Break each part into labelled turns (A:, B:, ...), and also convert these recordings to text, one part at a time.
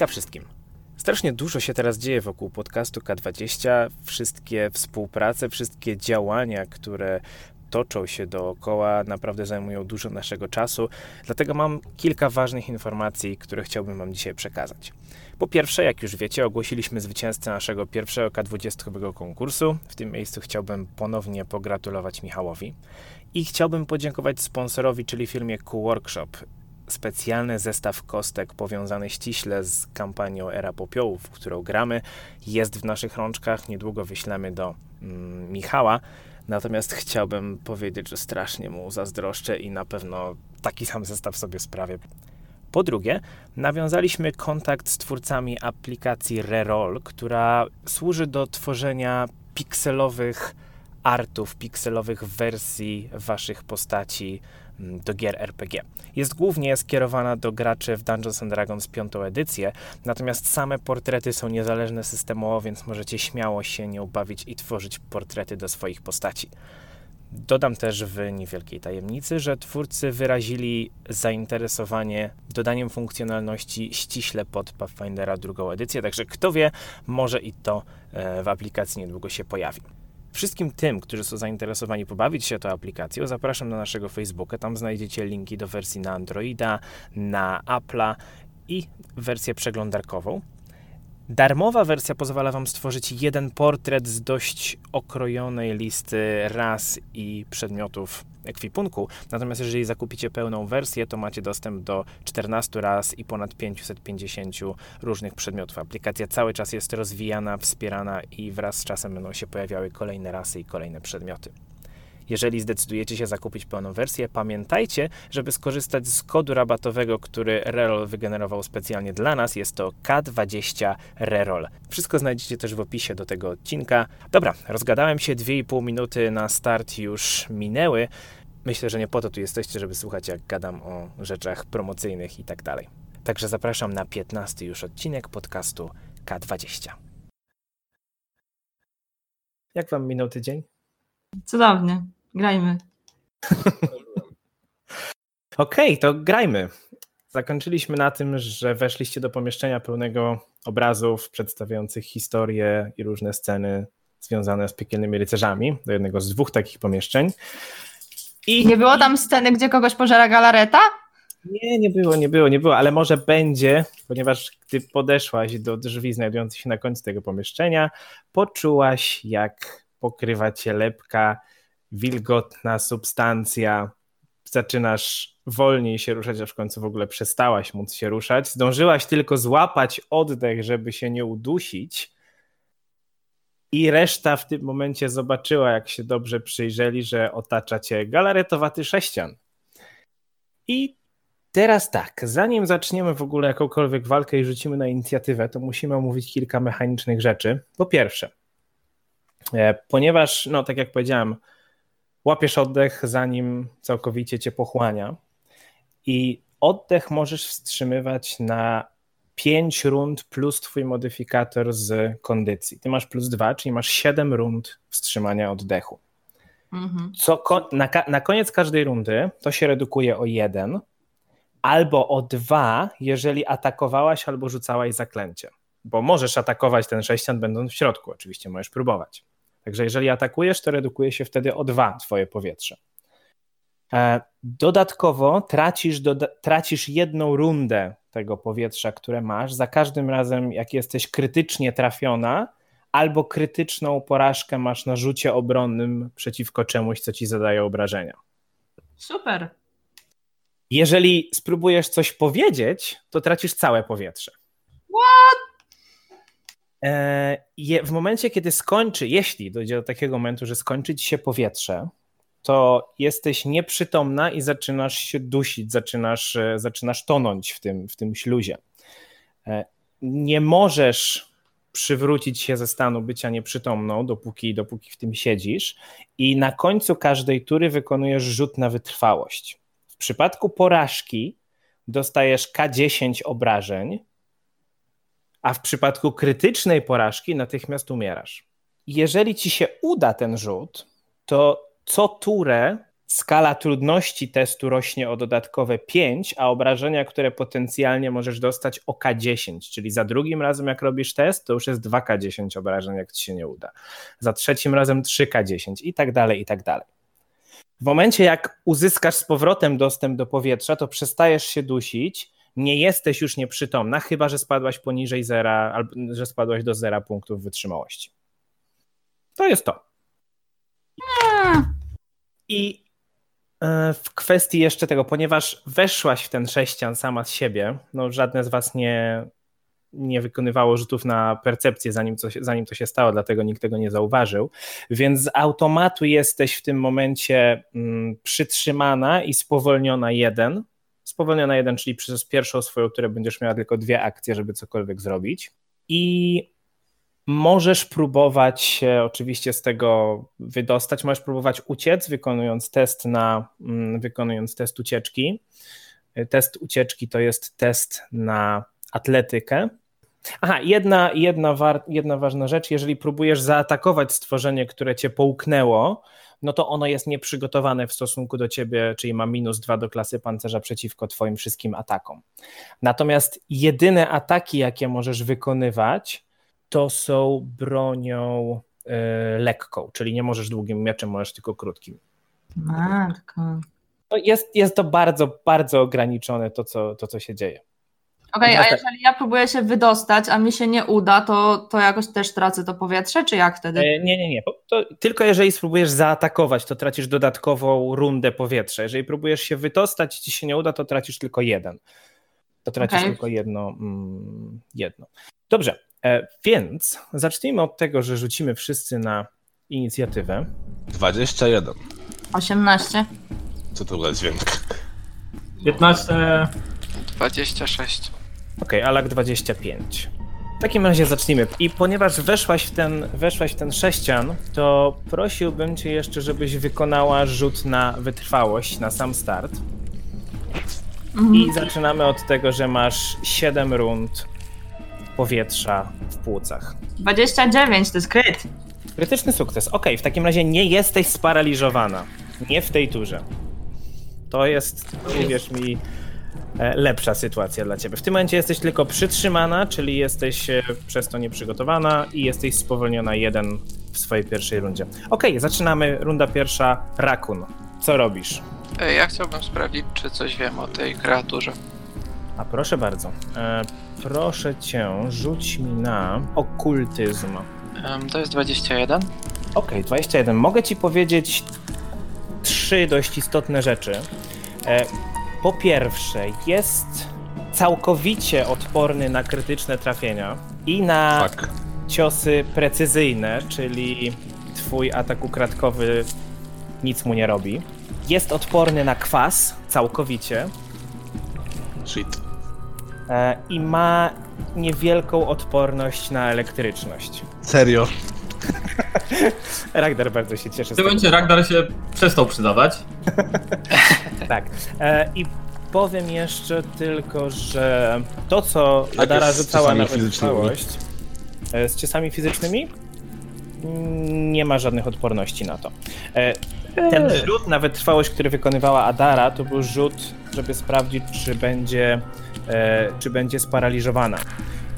A: Hejka wszystkim. Strasznie dużo się teraz dzieje wokół podcastu K20. Wszystkie współprace, wszystkie działania, które toczą się dookoła, naprawdę zajmują dużo naszego czasu. Dlatego mam kilka ważnych informacji, które chciałbym Wam dzisiaj przekazać. Po pierwsze, jak już wiecie, ogłosiliśmy zwycięzcę naszego pierwszego K20 konkursu. W tym miejscu chciałbym ponownie pogratulować Michałowi. I chciałbym podziękować sponsorowi, czyli firmie Q-Workshop specjalny zestaw kostek powiązany ściśle z kampanią Era Popiołów, w którą gramy, jest w naszych rączkach. Niedługo wyślemy do mm, Michała. Natomiast chciałbym powiedzieć, że strasznie mu zazdroszczę i na pewno taki sam zestaw sobie sprawię. Po drugie, nawiązaliśmy kontakt z twórcami aplikacji Reroll, która służy do tworzenia pikselowych artów, pikselowych wersji waszych postaci do gier RPG. Jest głównie skierowana do graczy w Dungeons and Dragons 5 edycję, natomiast same portrety są niezależne systemowo, więc możecie śmiało się nie ubawić i tworzyć portrety do swoich postaci. Dodam też w niewielkiej tajemnicy, że twórcy wyrazili zainteresowanie dodaniem funkcjonalności ściśle pod Pathfindera drugą edycję, także kto wie, może i to e, w aplikacji niedługo się pojawi. Wszystkim tym, którzy są zainteresowani pobawić się tą aplikacją, zapraszam na naszego Facebooka. Tam znajdziecie linki do wersji na Androida, na Apple'a i wersję przeglądarkową. Darmowa wersja pozwala Wam stworzyć jeden portret z dość okrojonej listy ras i przedmiotów ekwipunku. Natomiast jeżeli zakupicie pełną wersję, to macie dostęp do 14 raz i ponad 550 różnych przedmiotów. Aplikacja cały czas jest rozwijana, wspierana i wraz z czasem będą się pojawiały kolejne rasy i kolejne przedmioty. Jeżeli zdecydujecie się zakupić pełną wersję, pamiętajcie, żeby skorzystać z kodu rabatowego, który Reroll wygenerował specjalnie dla nas. Jest to K20 Reroll. Wszystko znajdziecie też w opisie do tego odcinka. Dobra, rozgadałem się, 2,5 minuty na start już minęły. Myślę, że nie po to tu jesteście, żeby słuchać, jak gadam o rzeczach promocyjnych i tak dalej. Także zapraszam na 15 już odcinek podcastu K20. Jak wam minął tydzień?
B: Cudownie. Grajmy.
A: Okej, okay, to grajmy. Zakończyliśmy na tym, że weszliście do pomieszczenia pełnego obrazów przedstawiających historię i różne sceny związane z piekielnymi rycerzami, do jednego z dwóch takich pomieszczeń.
B: I nie było tam sceny, gdzie kogoś pożera galareta?
A: Nie, nie było, nie było, nie było, ale może będzie, ponieważ gdy podeszłaś do drzwi znajdujących się na końcu tego pomieszczenia, poczułaś, jak pokrywa cię lepka wilgotna substancja, zaczynasz wolniej się ruszać, aż w końcu w ogóle przestałaś móc się ruszać. Zdążyłaś tylko złapać oddech, żeby się nie udusić. I reszta w tym momencie zobaczyła, jak się dobrze przyjrzeli, że otacza cię galaretowaty sześcian. I teraz tak, zanim zaczniemy w ogóle jakąkolwiek walkę i rzucimy na inicjatywę, to musimy omówić kilka mechanicznych rzeczy. Po pierwsze, e, ponieważ, no tak jak powiedziałem, łapiesz oddech, zanim całkowicie cię pochłania. I oddech możesz wstrzymywać na 5 rund plus twój modyfikator z kondycji. Ty masz plus 2, czyli masz 7 rund wstrzymania oddechu. Mhm. Co, na, na koniec każdej rundy to się redukuje o 1 albo o 2, jeżeli atakowałaś albo rzucałaś zaklęcie. Bo możesz atakować ten sześcian będąc w środku, oczywiście możesz próbować. Także jeżeli atakujesz, to redukuje się wtedy o dwa twoje powietrze. E, dodatkowo tracisz, doda tracisz jedną rundę tego powietrza, które masz, za każdym razem, jak jesteś krytycznie trafiona, albo krytyczną porażkę masz na rzucie obronnym przeciwko czemuś, co ci zadaje obrażenia.
B: Super.
A: Jeżeli spróbujesz coś powiedzieć, to tracisz całe powietrze.
B: What?
A: E, w momencie, kiedy skończy, jeśli dojdzie do takiego momentu, że skończy ci się powietrze, to jesteś nieprzytomna i zaczynasz się dusić, zaczynasz, e, zaczynasz tonąć w tym, w tym śluzie. E, nie możesz przywrócić się ze stanu bycia nieprzytomną, dopóki, dopóki w tym siedzisz, i na końcu każdej tury wykonujesz rzut na wytrwałość. W przypadku porażki dostajesz K10 obrażeń, a w przypadku krytycznej porażki natychmiast umierasz. Jeżeli ci się uda ten rzut, to co turę skala trudności testu rośnie o dodatkowe 5, a obrażenia, które potencjalnie możesz dostać o K10, czyli za drugim razem jak robisz test, to już jest 2K10 obrażeń, jak ci się nie uda. Za trzecim razem 3K10 i tak dalej, i tak dalej. W momencie jak uzyskasz z powrotem dostęp do powietrza, to przestajesz się dusić, nie jesteś już nieprzytomna, chyba że spadłaś poniżej zera, albo że spadłaś do zera punktów wytrzymałości. To jest to. I e, w kwestii jeszcze tego, ponieważ weszłaś w ten sześcian sama z siebie, no żadne z was nie, nie wykonywało rzutów na percepcję, zanim, coś, zanim to się stało, dlatego nikt tego nie zauważył, więc z automatu jesteś w tym momencie mm, przytrzymana i spowolniona jeden, spowolniona jeden, czyli przez pierwszą swoją, które będziesz miała tylko dwie akcje, żeby cokolwiek zrobić i Możesz próbować się oczywiście z tego wydostać, możesz próbować uciec, wykonując test na mm, wykonując test ucieczki. Test ucieczki to jest test na atletykę. Aha, jedna, jedna, war, jedna ważna rzecz, jeżeli próbujesz zaatakować stworzenie, które cię połknęło, no to ono jest nieprzygotowane w stosunku do ciebie, czyli ma minus dwa do klasy pancerza przeciwko twoim wszystkim atakom. Natomiast jedyne ataki, jakie możesz wykonywać, to są bronią y, lekką, czyli nie możesz długim mieczem, możesz tylko krótkim.
B: Matko.
A: No jest, jest to bardzo, bardzo ograniczone to, co, to, co się dzieje.
B: Okej, okay, a jeżeli ja próbuję się wydostać, a mi się nie uda, to, to jakoś też tracę to powietrze, czy jak wtedy?
A: E, nie, nie, nie. To tylko jeżeli spróbujesz zaatakować, to tracisz dodatkową rundę powietrza. Jeżeli próbujesz się wydostać, ci się nie uda, to tracisz tylko jeden. To tracisz okay. tylko jedno, mm, jedno. Dobrze, E, więc zacznijmy od tego, że rzucimy wszyscy na inicjatywę.
C: 21.
B: 18.
C: Co to za dźwięk?
D: 15.
E: 26.
A: Ok, Alak 25. W takim razie zacznijmy. I ponieważ weszłaś w ten, weszłaś w ten sześcian, to prosiłbym cię jeszcze, żebyś wykonała rzut na wytrwałość na sam start. Mhm. I zaczynamy od tego, że masz 7 rund powietrza w płucach.
B: 29 to jest kryt.
A: Krytyczny sukces. Ok, w takim razie nie jesteś sparaliżowana. Nie w tej turze. To jest, uwierz mi, lepsza sytuacja dla ciebie. W tym momencie jesteś tylko przytrzymana, czyli jesteś e, przez to nieprzygotowana i jesteś spowolniona jeden w swojej pierwszej rundzie. Ok, zaczynamy. Runda pierwsza. Rakun. Co robisz?
E: E, ja chciałbym sprawdzić, czy coś wiem o tej kreaturze.
A: A proszę bardzo. E, proszę cię, rzuć mi na okultyzm.
E: to jest 21.
A: Okej, okay, 21. Mogę ci powiedzieć trzy dość istotne rzeczy. E, po pierwsze, jest całkowicie odporny na krytyczne trafienia i na tak. ciosy precyzyjne, czyli twój atak ukradkowy nic mu nie robi. Jest odporny na kwas całkowicie.
C: Shit.
A: E, i ma niewielką odporność na elektryczność.
C: Serio?
A: Ragnar bardzo się cieszy.
D: W tym momencie Ragnar się przestał przydawać.
A: tak. E, I powiem jeszcze tylko, że to, co Adara rzucała na wytrwałość e, z ciosami fizycznymi, nie ma żadnych odporności na to. Ten rzut na wytrwałość, który wykonywała Adara, to był rzut, żeby sprawdzić, czy będzie E, czy będzie sparaliżowana.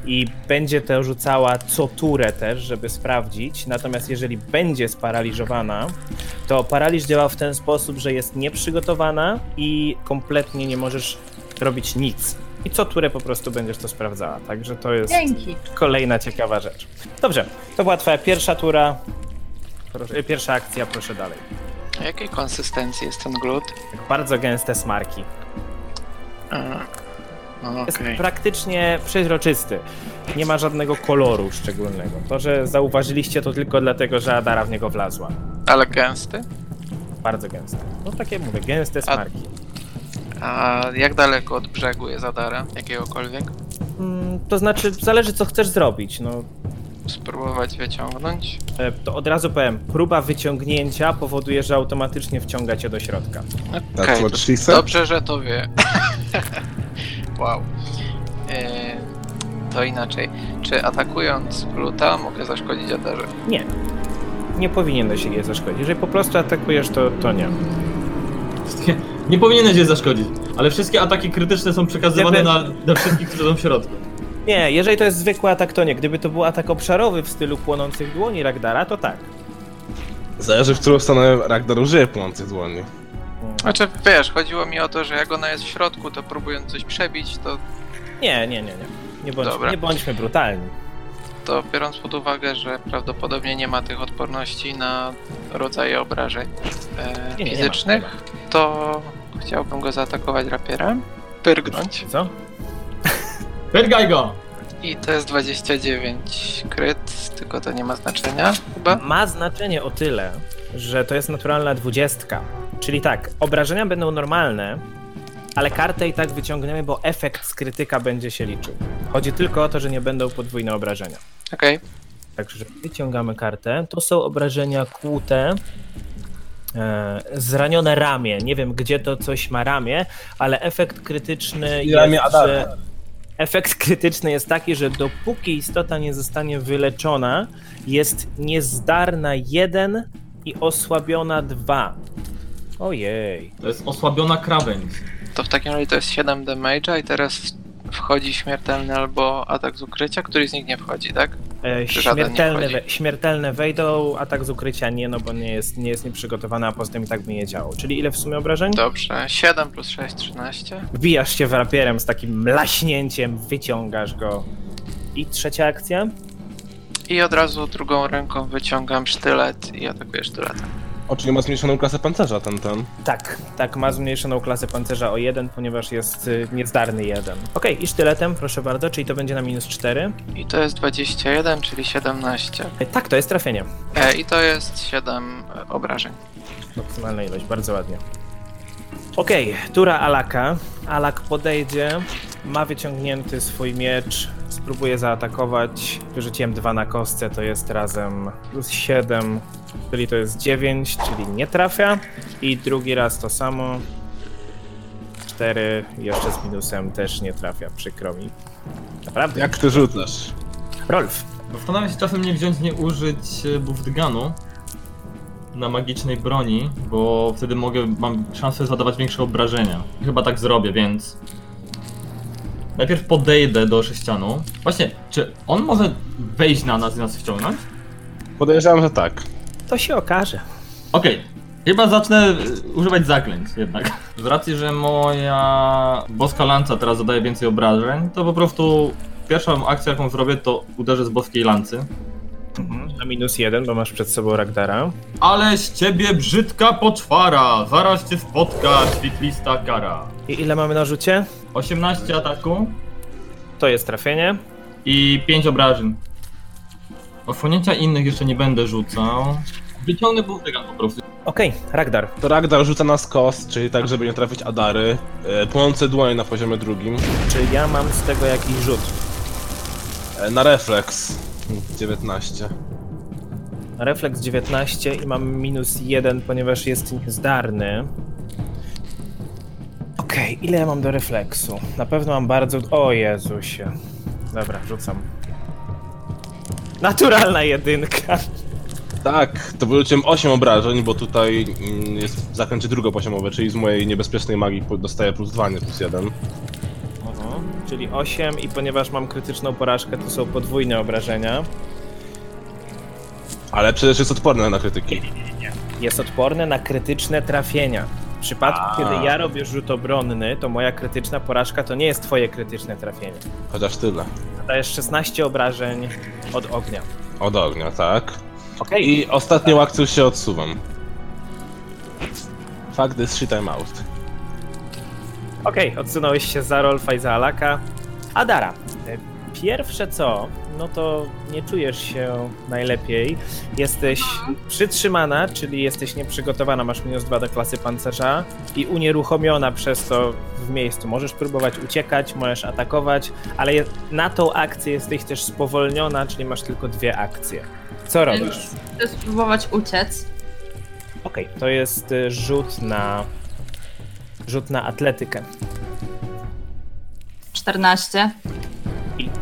A: I będzie to rzucała co turę też, żeby sprawdzić. Natomiast jeżeli będzie sparaliżowana, to paraliż działa w ten sposób, że jest nieprzygotowana i kompletnie nie możesz robić nic. I co turę po prostu będziesz to sprawdzała. Także to jest
B: Dzięki.
A: kolejna ciekawa rzecz. Dobrze, to była twoja pierwsza tura. Proszę, pierwsza akcja, proszę dalej.
E: A jakiej konsystencji jest ten glut?
A: Bardzo gęste smarki.
E: A
A: jest praktycznie przeźroczysty. Nie ma żadnego koloru szczególnego. To, że zauważyliście to tylko dlatego, że Adara w niego wlazła.
E: Ale gęsty?
A: Bardzo gęsty. No takie mówię, gęste smarki.
E: A, a jak daleko od brzegu jest Adara? Jakiegokolwiek?
A: Mm, to znaczy, zależy co chcesz zrobić. No,
E: Spróbować wyciągnąć?
A: E, to od razu powiem, próba wyciągnięcia powoduje, że automatycznie wciąga cię do środka.
E: Okay, dobrze, że to wie. Wow. E, to inaczej. Czy atakując Gluta mogę zaszkodzić Aderze?
A: Nie. Nie powinieneś jej zaszkodzić. Jeżeli po prostu atakujesz, to, to nie.
D: Wszystkie... Nie powinieneś jej zaszkodzić, ale wszystkie ataki krytyczne są przekazywane
A: Jakby-
D: na, na wszystkich, którzy są w środku.
A: Nie, jeżeli to jest zwykły atak, to nie. Gdyby to był atak obszarowy w stylu płonących dłoni Ragdara, to tak.
C: Zależy, w którą stronę Ragnar użyje płonących dłoni.
E: Znaczy, wiesz, chodziło mi o to, że jak ona jest w środku, to próbując coś przebić, to,
A: Nie, nie, nie, nie. Nie, bądź,
E: Dobra.
A: nie bądźmy brutalni.
E: to biorąc pod uwagę, że prawdopodobnie nie ma tych odporności na rodzaje obrażeń e,
A: Nie, nie, nie ma,
E: fizycznych, to chciałbym go zaatakować rapierem, pyrgnąć.
A: Co?
D: Pyrgaj go!
E: I to jest 29 kryt, tylko to nie ma znaczenia chyba.
A: Ma znaczenie o tyle, że to jest naturalna dwudziestka. Czyli tak, obrażenia będą normalne, ale kartę i tak wyciągniemy, bo efekt z krytyka będzie się liczył. Chodzi tylko o to, że nie będą podwójne obrażenia.
E: Okej,
A: Także wyciągamy kartę. To są obrażenia kłute. E, zranione ramię. Nie wiem, gdzie to coś ma ramię, ale efekt krytyczny
C: I
A: jest,
C: ramię Adara.
A: że... Efekt krytyczny jest taki, że dopóki istota nie zostanie wyleczona, jest niezdarna 1 i osłabiona 2. Ojej.
D: To jest osłabiona krawędź.
E: to w takim razie to jest 7 damage'a i teraz wchodzi śmiertelny albo atak z ukrycia, który z nich nie wchodzi, tak?
A: E, śmiertelne, we, śmiertelne wejdą, atak z ukrycia nie, no bo nie jest, nie jest nieprzygotowany, a poza tym i tak by nie działał. Czyli ile w sumie obrażeń?
E: Dobrze, 7 plus 6, 13.
A: Wbijasz się w rapierem z takim mlaśnięciem, wyciągasz go. I trzecia akcja?
E: I od razu drugą ręką wyciągam sztylet i atakuję sztyletem.
C: O, czyli ma zmniejszoną klasę pancerza ten, ten.
A: Tak, tak, ma zmniejszoną klasę pancerza o 1, ponieważ jest y, niezdarny 1. Okej, i sztyletem, proszę bardzo, czyli to będzie na minus 4.
E: I to jest 21, czyli 17.
A: E, tak, to jest trafienie.
E: E, I to jest 7 obrażeń.
A: Maksymalna ilość, bardzo ładnie. Okej, tura Alaka. Alak podejdzie, ma wyciągnięty swój miecz, spróbuje zaatakować. Wyrzuciłem dwa na kostce, to jest razem plus 7, czyli to jest 9, czyli nie trafia. I drugi raz to samo. 4, jeszcze z minusem też nie trafia, przykro mi. Naprawdę?
C: Jak ty rzucasz?
A: Rolf.
D: Zastanawiam się czasem nie wziąć, nie użyć e, Buftgunu na magicznej broni, bo wtedy mogę, mam szansę zadawać większe obrażenia. Chyba tak zrobię, więc... Najpierw podejdę do sześcianu. Właśnie, czy on może wejść na nas i nas wciągnąć?
C: Podejrzewam, że tak.
A: To się okaże.
D: Okej, chyba zacznę e, używać zaklęć jednak. Z racji, że moja boska lanca teraz zadaje więcej obrażeń, to po prostu pierwszą akcję jaką zrobię to uderzę z boskiej lancy.
A: Na minus 1, bo masz przed sobą Ragdara.
D: Ale z ciebie brzydka poczwara, zaraz cię spotka świetlista kara.
A: I ile mamy na rzucie?
D: 18 ataku
A: To jest trafienie.
D: i 5 obrażeń. Osłonięcia innych jeszcze nie będę rzucał. Wyciągnę bułtygan po prostu.
A: Okej, Ragdar.
C: To Ragnar rzuca na skos, czyli tak, żeby nie trafić Adary. E, Płonące dłonie na poziomie drugim.
A: Czy ja mam z tego jakiś rzut?
C: E, Na refleks. 19.
A: Refleks 19 i mam minus 1, ponieważ jest niezdarny. Okej, ile ja mam do refleksu? Na pewno mam bardzo... O Jezusie. Dobra, rzucam. Naturalna jedynka.
C: Tak, to wyrzuciłem 8 obrażeń, bo tutaj mm, jest zakręcie drugopoziomowe, czyli z mojej niebezpiecznej magii po- dostaję plus 2, nie plus 1.
A: Mhm. Czyli 8 i ponieważ mam krytyczną porażkę, to są podwójne obrażenia.
C: Ale przecież jest odporne na krytyki.
A: Jest odporny na krytyczne trafienia. W przypadku,
C: A.
A: kiedy ja robię rzut obronny, to moja krytyczna porażka to nie jest twoje krytyczne trafienie.
C: Chociaż tyle.
A: Dajesz 16 obrażeń od ognia.
C: Od ognia, tak.
A: Okej.
C: I ostatnią akcją się odsuwam. Fuck this shit I'm out.
A: Okej, odsunąłeś się za Rolfa i za Alaka. Adara, pierwsze co, no to nie czujesz się najlepiej. Jesteś przytrzymana, czyli jesteś nieprzygotowana, masz minus 2 do klasy pancerza i unieruchomiona przez to w miejscu. Możesz próbować uciekać, możesz atakować, ale na tą akcję jesteś też spowolniona, czyli masz tylko dwie akcje. Co robisz?
B: Chcę spróbować uciec.
A: Okej, to jest y, rzut na rzut na atletykę.
B: 14.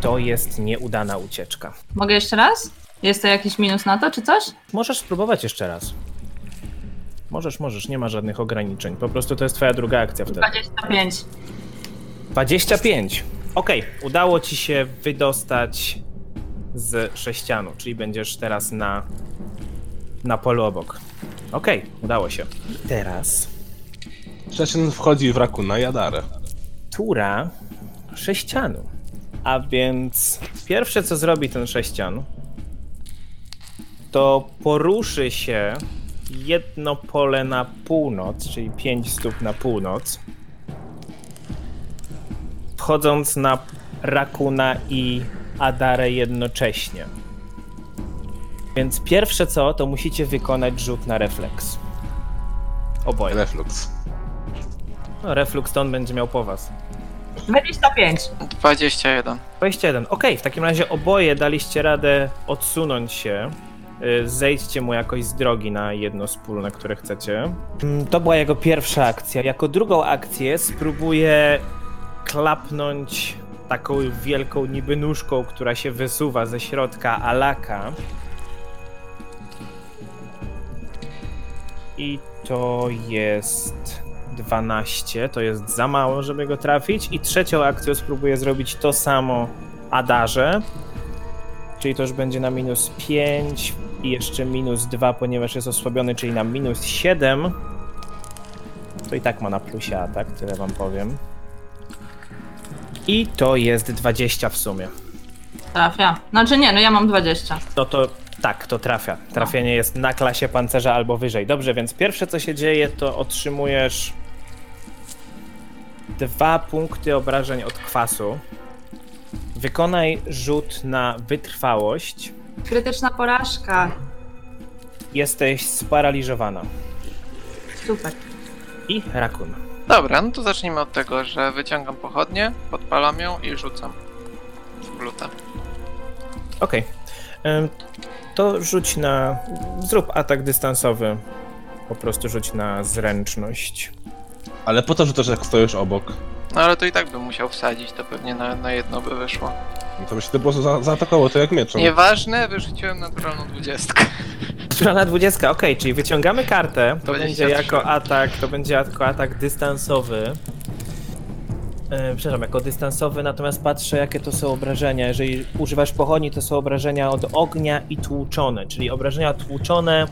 A: I to jest nieudana ucieczka.
B: Mogę jeszcze raz? Jest to jakiś minus na to, czy coś?
A: Możesz spróbować jeszcze raz. Możesz, możesz, nie ma żadnych ograniczeń. Po prostu to jest twoja druga akcja wtedy.
B: 25.
A: 25. Okej, udało ci się wydostać z sześcianu, czyli będziesz teraz na, na polu obok. Okej, udało się. Teraz
C: Sześcian wchodzi w rakuna i Adarę.
A: tura sześcianu. A więc pierwsze co zrobi ten sześcian, to poruszy się jedno pole na północ, czyli 5 stóp na północ, wchodząc na Rakuna i Adarę jednocześnie. Więc pierwsze co, to musicie wykonać rzut na refleks. Oboje.
C: Reflux.
A: No, reflux to on będzie miał po was.
B: 25.
E: 21.
A: 21. Okej, w takim razie oboje daliście radę odsunąć się. Y, Zejdźcie mu jakoś z drogi na jedno z pól, na które chcecie. Mm, To była jego pierwsza akcja. Jako drugą akcję spróbuję klapnąć taką wielką niby nóżką, która się wysuwa ze środka alaka. I to jest 12, to jest za mało, żeby go trafić. I trzecią akcją spróbuję zrobić to samo Adarze. Czyli to już będzie na minus 5 i jeszcze minus 2, ponieważ jest osłabiony, czyli na minus 7. To i tak ma na plusie atak, tyle wam powiem. I to jest 20 w sumie.
B: Trafia. Znaczy nie, no ja mam 20.
A: No to tak, to trafia. Trafienie jest na klasie pancerza albo wyżej. Dobrze, więc pierwsze co się dzieje, to otrzymujesz dwa punkty obrażeń od kwasu. Wykonaj rzut na wytrwałość.
B: Krytyczna porażka.
A: Jesteś sparaliżowana.
B: Super.
A: I rakun.
E: Dobra, no to zacznijmy od tego, że wyciągam pochodnie, podpalam ją i rzucam w gluta.
A: Okej. Ym, To rzuć na. Zrób atak dystansowy. Po prostu rzuć na zręczność.
C: Ale po to, że też jak stoisz obok,
E: No ale to i tak bym musiał wsadzić, to pewnie na, na jedno by wyszło.
C: no to by się to po prostu za zaatakowało, to jak mieczem.
E: Nieważne, wyrzuciłem naturalną dwudziestkę.
A: Naturalna 20, okej, czyli wyciągamy kartę. To
E: 23.
A: będzie jako atak, to będzie jako atak dystansowy. E, przepraszam, jako dystansowy, natomiast patrzę jakie to są obrażenia. Jeżeli używasz pochodni, to są obrażenia od ognia i tłuczone, czyli obrażenia tłuczone,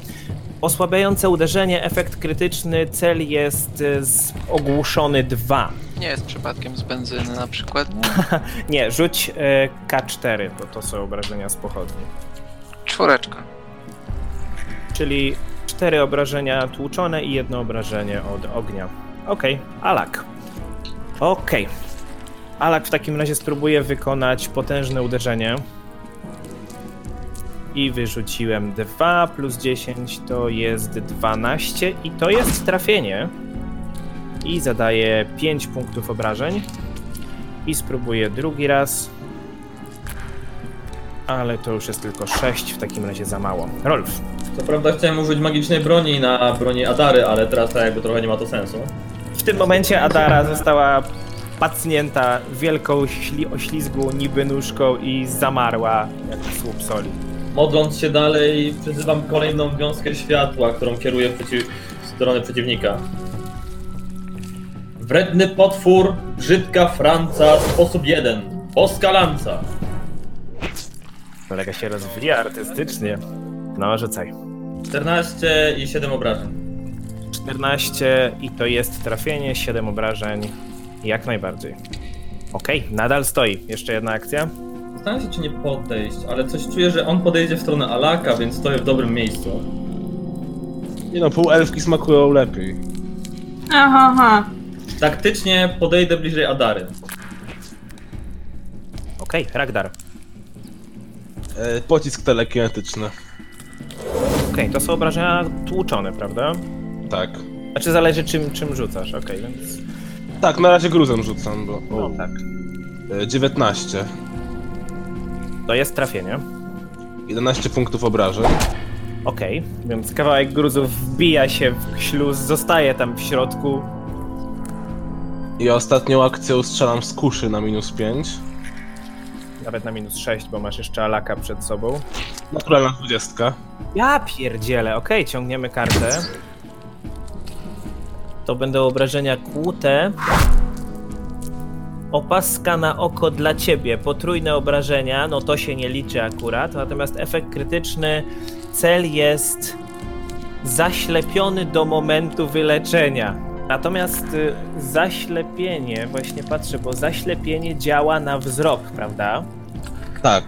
A: osłabiające uderzenie, efekt krytyczny, cel jest e, z, ogłuszony 2.
E: Nie jest przypadkiem z benzyny na przykład.
A: Nie, rzuć e, K4, bo to są obrażenia z pochodni.
E: Czwóreczka.
A: Czyli cztery obrażenia tłuczone i jedno obrażenie od ognia. Okej, Alak. Okej. Alak w takim razie spróbuje wykonać potężne uderzenie. I wyrzuciłem 2 plus 10 to jest 12 i to jest trafienie. I zadaje 5 punktów obrażeń. I spróbuję drugi raz. Ale to już jest tylko 6, w takim razie za mało. Rolf.
D: Co prawda chciałem użyć magicznej broni na broni Adary, ale teraz tak jakby trochę nie ma to sensu.
A: W tym momencie Adara została pacnięta wielką śli- oślizgłą niby nóżką i zamarła jak słup soli.
D: Modląc się dalej, przyzywam kolejną wiązkę światła, którą kieruję w, przeciw... w stronę przeciwnika. Wredny potwór, brzydka Franca, sposób jeden. Boska lanca.
A: Kolega się rozwija artystycznie. No, rzucaj.
D: 14 i 7 obrażeń.
A: 14 i to jest trafienie, 7 obrażeń. Jak najbardziej. Okej, nadal stoi. Jeszcze jedna akcja.
D: Zastanawiam się, czy nie podejść, ale coś czuję, że on podejdzie w stronę Alaka, więc stoję w dobrym miejscu.
C: Nie no, półelfki smakują lepiej.
B: Aha, aha.
D: Taktycznie podejdę bliżej Adary.
A: Okej, Ragdar.
C: E, pocisk telekinetyczny.
A: Okej, to są obrażenia tłuczone, prawda?
C: Tak.
A: Znaczy zależy czym, czym rzucasz, okej, więc...
C: Tak, na razie gruzem rzucam, bo...
A: No
C: O,
A: tak.
C: e, 19.
A: To jest trafienie.
C: 11 punktów obrażeń.
A: Okej, więc kawałek gruzów wbija się w śluz, zostaje tam w środku.
C: I ostatnią akcją strzelam z kuszy na minus 5.
A: Nawet na minus 6, bo masz jeszcze alaka przed sobą.
C: Naturalna 20.
A: Ja pierdzielę, okej, ciągniemy kartę. to będą obrażenia kłute. Opaska na oko dla ciebie, potrójne obrażenia, no to się nie liczy akurat, natomiast efekt krytyczny, cel jest zaślepiony do momentu wyleczenia. Natomiast y, zaślepienie, właśnie patrzę, bo zaślepienie działa na wzrok, prawda?
C: Tak.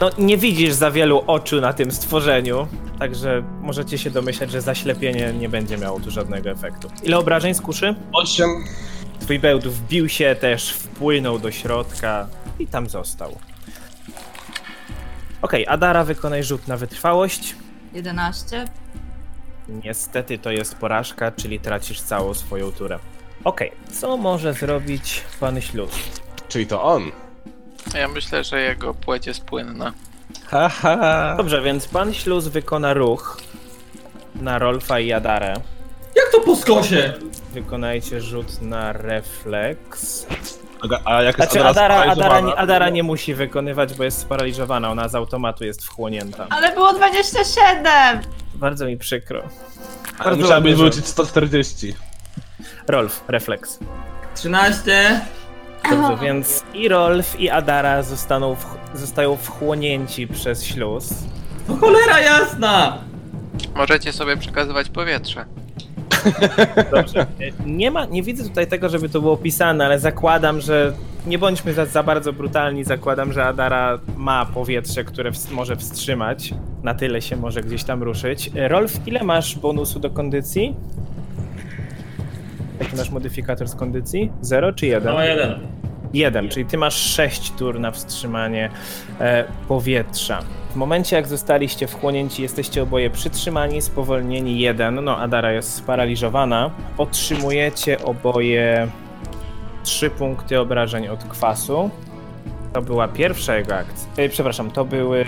A: No, nie widzisz za wielu oczu na tym stworzeniu, także możecie się domyśleć, że zaślepienie nie będzie miało tu żadnego efektu. Ile obrażeń z kuszy?
C: 8.
A: Twój bełt wbił się też, wpłynął do środka i tam został. Okej, Adara, wykonaj rzut na wytrwałość.
B: 11.
A: Niestety to jest porażka, czyli tracisz całą swoją turę. Okej, co może zrobić pan Śluz?
C: Czyli to on.
E: Ja myślę, że jego płeć jest płynna.
C: Haha.
A: Dobrze, więc pan Śluz wykona ruch na Rolfa i Adarę.
D: Jak to po skosie?
A: Wykonajcie rzut na refleks.
C: A, a jak jest
A: Znaczy Adara, Adara, nie? Adara nie musi wykonywać, bo jest sparaliżowana, ona z automatu jest wchłonięta.
B: Ale było 27!
A: Bardzo mi przykro. Bardzo
C: Musiałbyś
A: ładny
C: wyrzucić 140.
A: Rolf, refleks.
D: 13.
A: Dobrze, więc i Rolf i Adara zostaną w, zostają wchłonięci przez śluz.
D: No cholera jasna!
E: Możecie sobie przekazywać powietrze.
A: Nie ma, nie widzę tutaj tego, żeby to było pisane, ale zakładam, że nie bądźmy za, za bardzo brutalni, zakładam, że Adara ma powietrze, które ws- może wstrzymać. Na tyle się może gdzieś tam ruszyć. Rolf, ile masz bonusu do kondycji? Jaki masz modyfikator z kondycji? 0 czy 1?
D: No jeden.
A: Jeden, czyli ty masz 6 tur na wstrzymanie e, powietrza. W momencie jak zostaliście wchłonięci, jesteście oboje przytrzymani, spowolnieni jeden, no Adara jest sparaliżowana, otrzymujecie oboje 3 punkty obrażeń od kwasu. To była pierwsza jego akcja. E, przepraszam, to były,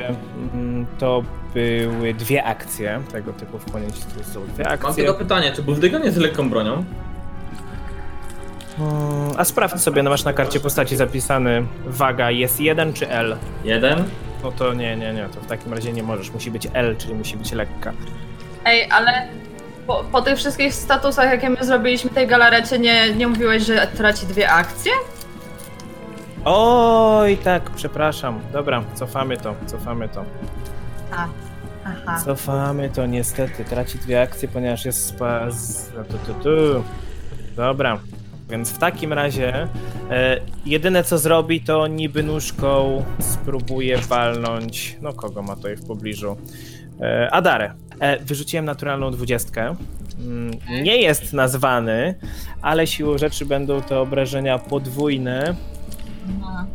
A: mm, to były dwie akcje tego typu wchłonięci. To są dwie
D: Mam
A: akcje.
D: tylko pytanie, czy Buldygan jest lekką bronią?
A: Mm, A sprawdź sobie, no masz na karcie postaci zapisany waga jest 1 czy L.
D: Jeden.
A: No to nie, nie, nie, to w takim razie nie możesz. Musi być L, czyli musi być lekka.
B: Ej, ale po, po tych wszystkich statusach, jakie my zrobiliśmy tej galarecie, nie, nie mówiłeś, że traci dwie akcje?
A: Oj, tak, przepraszam. Dobra, cofamy to, cofamy to.
B: A, aha.
A: Cofamy to niestety. Traci dwie akcje, ponieważ jest spa... z- Tu, tu, tu. Dobra. Więc w takim razie e, jedyne co zrobi to niby nóżką spróbuje walnąć. No kogo ma tutaj w pobliżu? E, Adarę. E, wyrzuciłem naturalną dwudziestkę. Mm, Nie jest nazwany, ale siłą rzeczy będą to obrażenia podwójne,
B: No.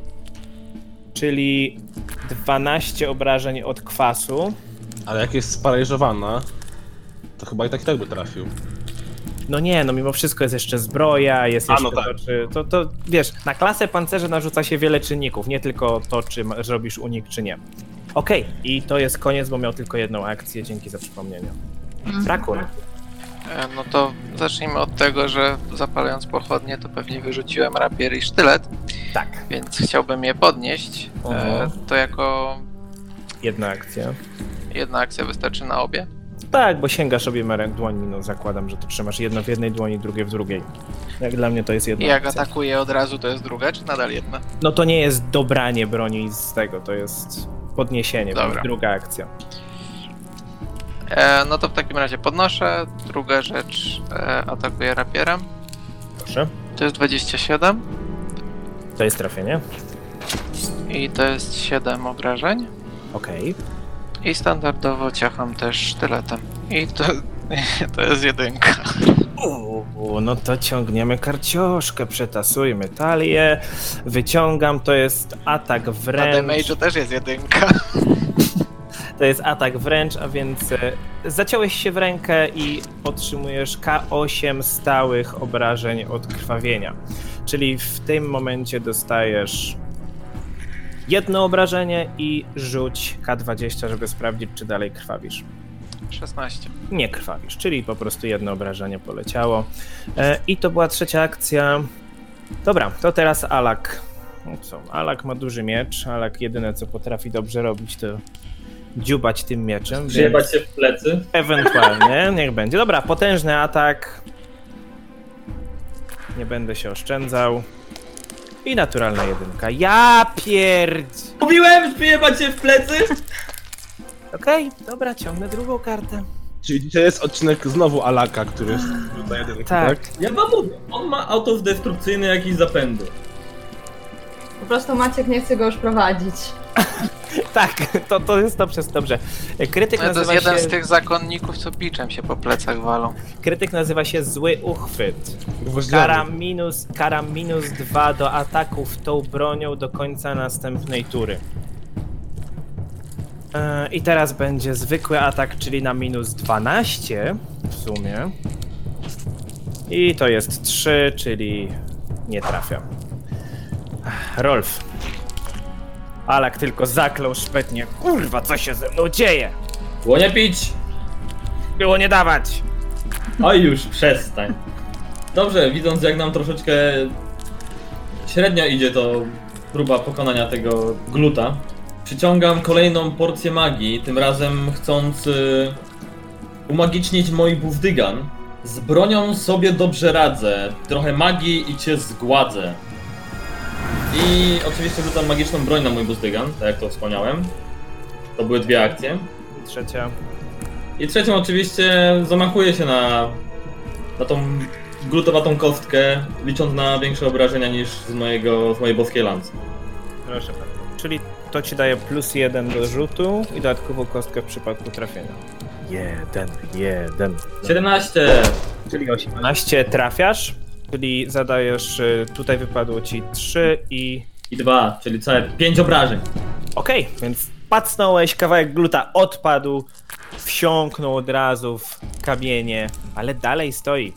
A: czyli 12 obrażeń od kwasu.
C: Ale jak jest sparaliżowana, to chyba i tak i tak by trafił.
A: No nie, no mimo wszystko jest jeszcze zbroja, jest
C: A,
A: jeszcze
C: no tak.
A: to, czy, to, to, wiesz, na klasę pancerza narzuca się wiele czynników, nie tylko to, czy ma- zrobisz unik, czy nie. Okej, i to jest koniec, bo miał tylko jedną akcję, dzięki za przypomnienie. Brakun.
E: E, No to zacznijmy od tego, że zapalając pochodnie, to pewnie wyrzuciłem rapier i sztylet,
A: Tak,
E: więc chciałbym je podnieść. E,
A: Aha.
E: To jako
A: jedna akcja.
E: jedna akcja wystarczy na obie.
A: Tak, bo sięgasz obiema rę- dłońmi, no zakładam, że to trzymasz jedno w jednej dłoni, drugie w drugiej. Jak dla mnie to jest jedna
E: I jak
A: akcja.
E: atakuję od razu, to jest druga, czy nadal jedna?
A: No to nie jest dobranie broni z tego, to jest podniesienie,
E: Dobra.
A: więc druga akcja.
E: E, no to w takim razie podnoszę. Druga rzecz, e, atakuję rapierem.
A: Proszę.
E: To jest 27
A: To jest trafienie.
E: i to jest 7 obrażeń.
A: Okej.
E: I standardowo ciacham też sztyletem. I to, to jest jedynka.
A: Uuu, no to ciągniemy karcioszkę, przetasujmy talię, wyciągam, to jest atak
E: Na
A: wręcz.
E: damage'u też jest jedynka.
A: To jest atak wręcz, a więc e, zaciąłeś się w rękę i otrzymujesz K8 stałych obrażeń od krwawienia. Czyli w tym momencie dostajesz jedno obrażenie i rzuć K20, żeby sprawdzić, czy dalej krwawisz.
E: 16.
A: Nie krwawisz, czyli po prostu jedno obrażenie poleciało. E, I to była trzecia akcja. Dobra, to teraz Alak. No co, Alak ma duży miecz. Alak jedyne co potrafi dobrze robić to dziubać tym mieczem.
D: Przyjebać się w plecy.
A: ewentualnie, niech będzie. Dobra, potężny atak. nie będę się oszczędzał. I naturalna jedynka. Ja pierdź!
D: Mówiłem, że jebać cię w plecy!
A: Okej, dobra, ciągnę drugą kartę.
C: Czyli dzisiaj jest odcinek znowu Alaka, który jest na jedynkę,
A: Tak.
C: tak?
D: Ja wam mówię, on ma autodestrukcyjny jakiś zapędy.
B: Po prostu Maciek nie chce go już prowadzić.
A: Tak, to, to jest dobrze, dobrze. Krytyk
E: No to jest jeden
A: się...
E: z tych zakonników, co biczem się po plecach walą.
A: Krytyk nazywa się zły uchwyt. Kara minus, kara minus 2 do ataków tą bronią do końca następnej tury. E, I teraz będzie zwykły atak, czyli na minus 12 w sumie. I to jest 3, czyli nie trafia. Ach, Rolf. Alak tylko zaklął szpetnie. Kurwa, co się ze mną dzieje?
D: Było nie pić!
A: Było nie dawać.
D: Oj już, przestań. Dobrze, widząc jak nam troszeczkę średnio idzie to próba pokonania tego gluta, przyciągam kolejną porcję magii, tym razem chcąc y, umagicznić mój bufdygan. Z bronią sobie dobrze radzę, trochę magii i cię zgładzę. I oczywiście rzucam magiczną broń na mój buzdygan, tak jak to wspomniałem. To były dwie akcje.
A: Trzecia.
D: I trzecią oczywiście zamachuję się na, na tą glutowatą kostkę, licząc na większe obrażenia niż z, mojego, z mojej boskiej lancy.
A: Proszę bardzo. Czyli to ci daje plus jeden do rzutu i dodatkową kostkę w przypadku trafienia. Jeden, jeden.
D: 17!
A: Czyli 18 trafiasz, czyli zadajesz, y, tutaj wypadło ci 3 i...
D: I 2, czyli całe 5 obrażeń.
A: Okej, więc pacnąłeś, kawałek gluta odpadł, wsiąknął od razu w kamienie, ale dalej stoi.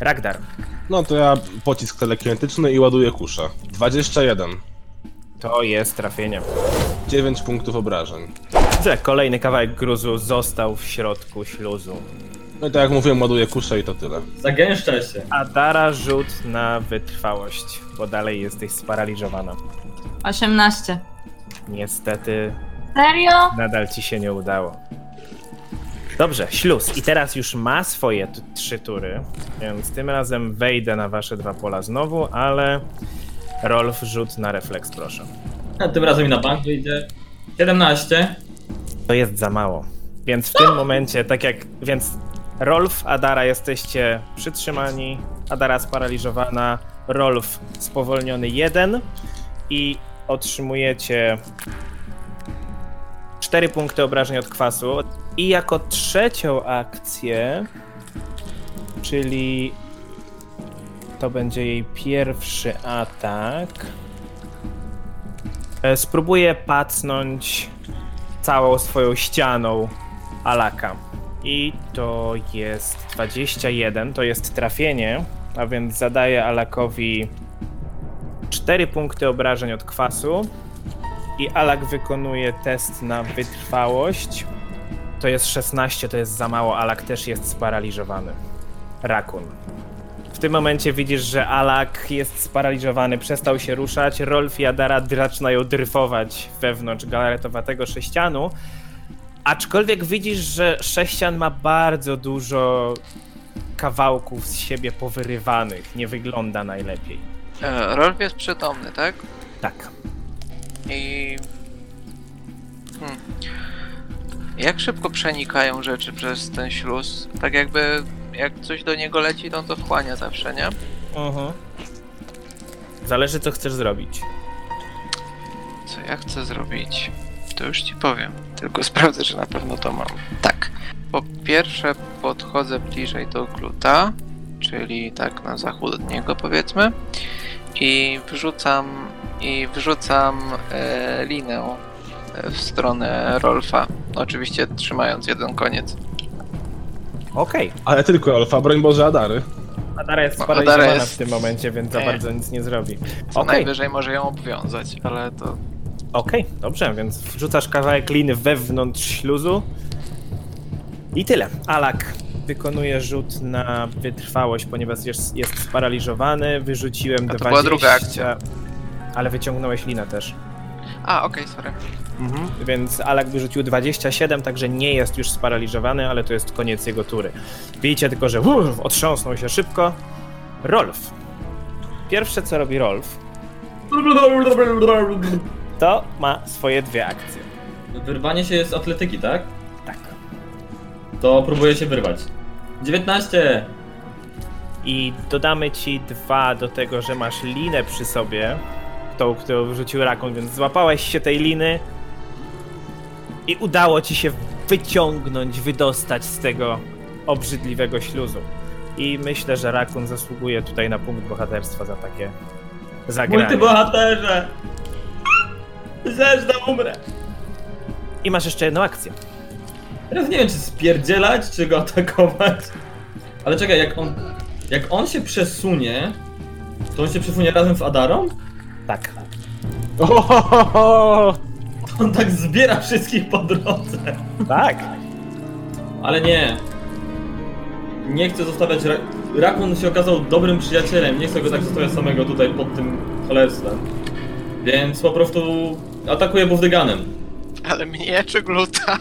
A: Ragdar.
C: No to ja pocisk telekinetyczny i ładuję kuszę. 21.
A: To jest trafienie.
C: 9 punktów obrażeń.
A: Dobrze, kolejny kawałek gruzu został w środku śluzu.
C: No i tak jak mówiłem, ładuję kuszę i to tyle.
D: Zagęszcza się.
A: Adara rzut na wytrwałość, bo dalej jesteś sparaliżowana.
B: 18.
A: Niestety
B: Serio?
A: nadal ci się nie udało. Dobrze, śluz. I teraz już ma swoje t- trzy tury, więc tym razem wejdę na wasze dwa pola znowu, ale Rolf rzut na refleks, proszę.
D: A tym razem i na bank wyjdzie. 17.
A: To jest za mało. Więc w tym momencie, tak jak. Więc Rolf, Adara jesteście przytrzymani, Adara sparaliżowana, Rolf spowolniony jeden i otrzymujecie 4 punkty obrażeń od kwasu. I jako trzecią akcję, czyli to będzie jej pierwszy atak, e, spróbuję pacnąć całą swoją ścianą Alaka. I to jest 21, to jest trafienie, a więc zadaję Alakowi 4 punkty obrażeń od kwasu. I Alak wykonuje test na wytrwałość. To jest 16, to jest za mało. Alak też jest sparaliżowany. Rakun. W tym momencie widzisz, że Alak jest sparaliżowany, przestał się ruszać. Rolf i Adara zaczynają dryfować wewnątrz galaretowatego sześcianu. Aczkolwiek widzisz, że sześcian ma bardzo dużo kawałków z siebie powyrywanych. Nie wygląda najlepiej.
E: E, Rolf jest przytomny, tak?
A: Tak.
E: I... Hmm. Jak szybko przenikają rzeczy przez ten śluz? Tak jakby, jak coś do niego leci, to on to wchłania zawsze, nie?
A: Mhm. Zależy, co chcesz zrobić.
E: Co ja chcę zrobić? To już ci powiem. Tylko sprawdzę, czy na pewno to mam. Tak. Po pierwsze podchodzę bliżej do gluta, czyli tak na zachód od niego powiedzmy. I wrzucam i wrzucam e, linę e, w stronę Rolfa. Oczywiście trzymając jeden koniec.
A: Okej.
C: Ale tylko Alfa, broń Boże Adary.
A: Adara jest
E: No,
A: sparaliżowana
E: jest-
A: w tym momencie, więc za
E: Nie.
A: bardzo nic nie zrobi.
E: Co
A: Okej,
E: najwyżej może ją obwiązać, ale to
A: okej, dobrze, więc wrzucasz kawałek liny wewnątrz śluzu. I tyle. Alak wykonuje rzut na wytrwałość, ponieważ jest, jest sparaliżowany. Wyrzuciłem
E: A to
A: 20.
E: była druga akcja.
A: Ale wyciągnąłeś linę też.
E: A, okej, sorry.
A: Mhm. Więc Alak wyrzucił 27, także nie jest już sparaliżowany, ale to jest koniec jego tury. Widzicie tylko, że uff, otrząsnął się szybko Rolf. Pierwsze co robi Rolf, to ma swoje dwie akcje.
D: Wyrwanie się z atletyki, tak?
A: Tak.
D: To próbuję się wyrwać. 19!
A: I dodamy ci dwa do tego, że masz linę przy sobie, tą, którą wrzucił rakun, więc złapałeś się tej liny i udało ci się wyciągnąć, wydostać z tego obrzydliwego śluzu. I myślę, że rakun zasługuje tutaj na punkt bohaterstwa za takie zagranie.
D: Multibohaterze! Zeżda umrę!
A: I masz jeszcze jedną akcję.
D: Teraz nie wiem, czy spierdzielać, czy go atakować. Ale czekaj, jak on... Jak on się przesunie, to on się przesunie razem z Adarą?
A: Tak.
C: Ohohoho!
D: To on tak zbiera wszystkich po drodze.
A: Tak.
D: Ale nie. Nie chcę zostawiać... Ra Rakun się okazał dobrym przyjacielem, nie chcę go tak zostawiać samego tutaj pod tym cholerstwem. Więc po prostu atakuję Buwdyganem.
E: Ale mnie czy gluta?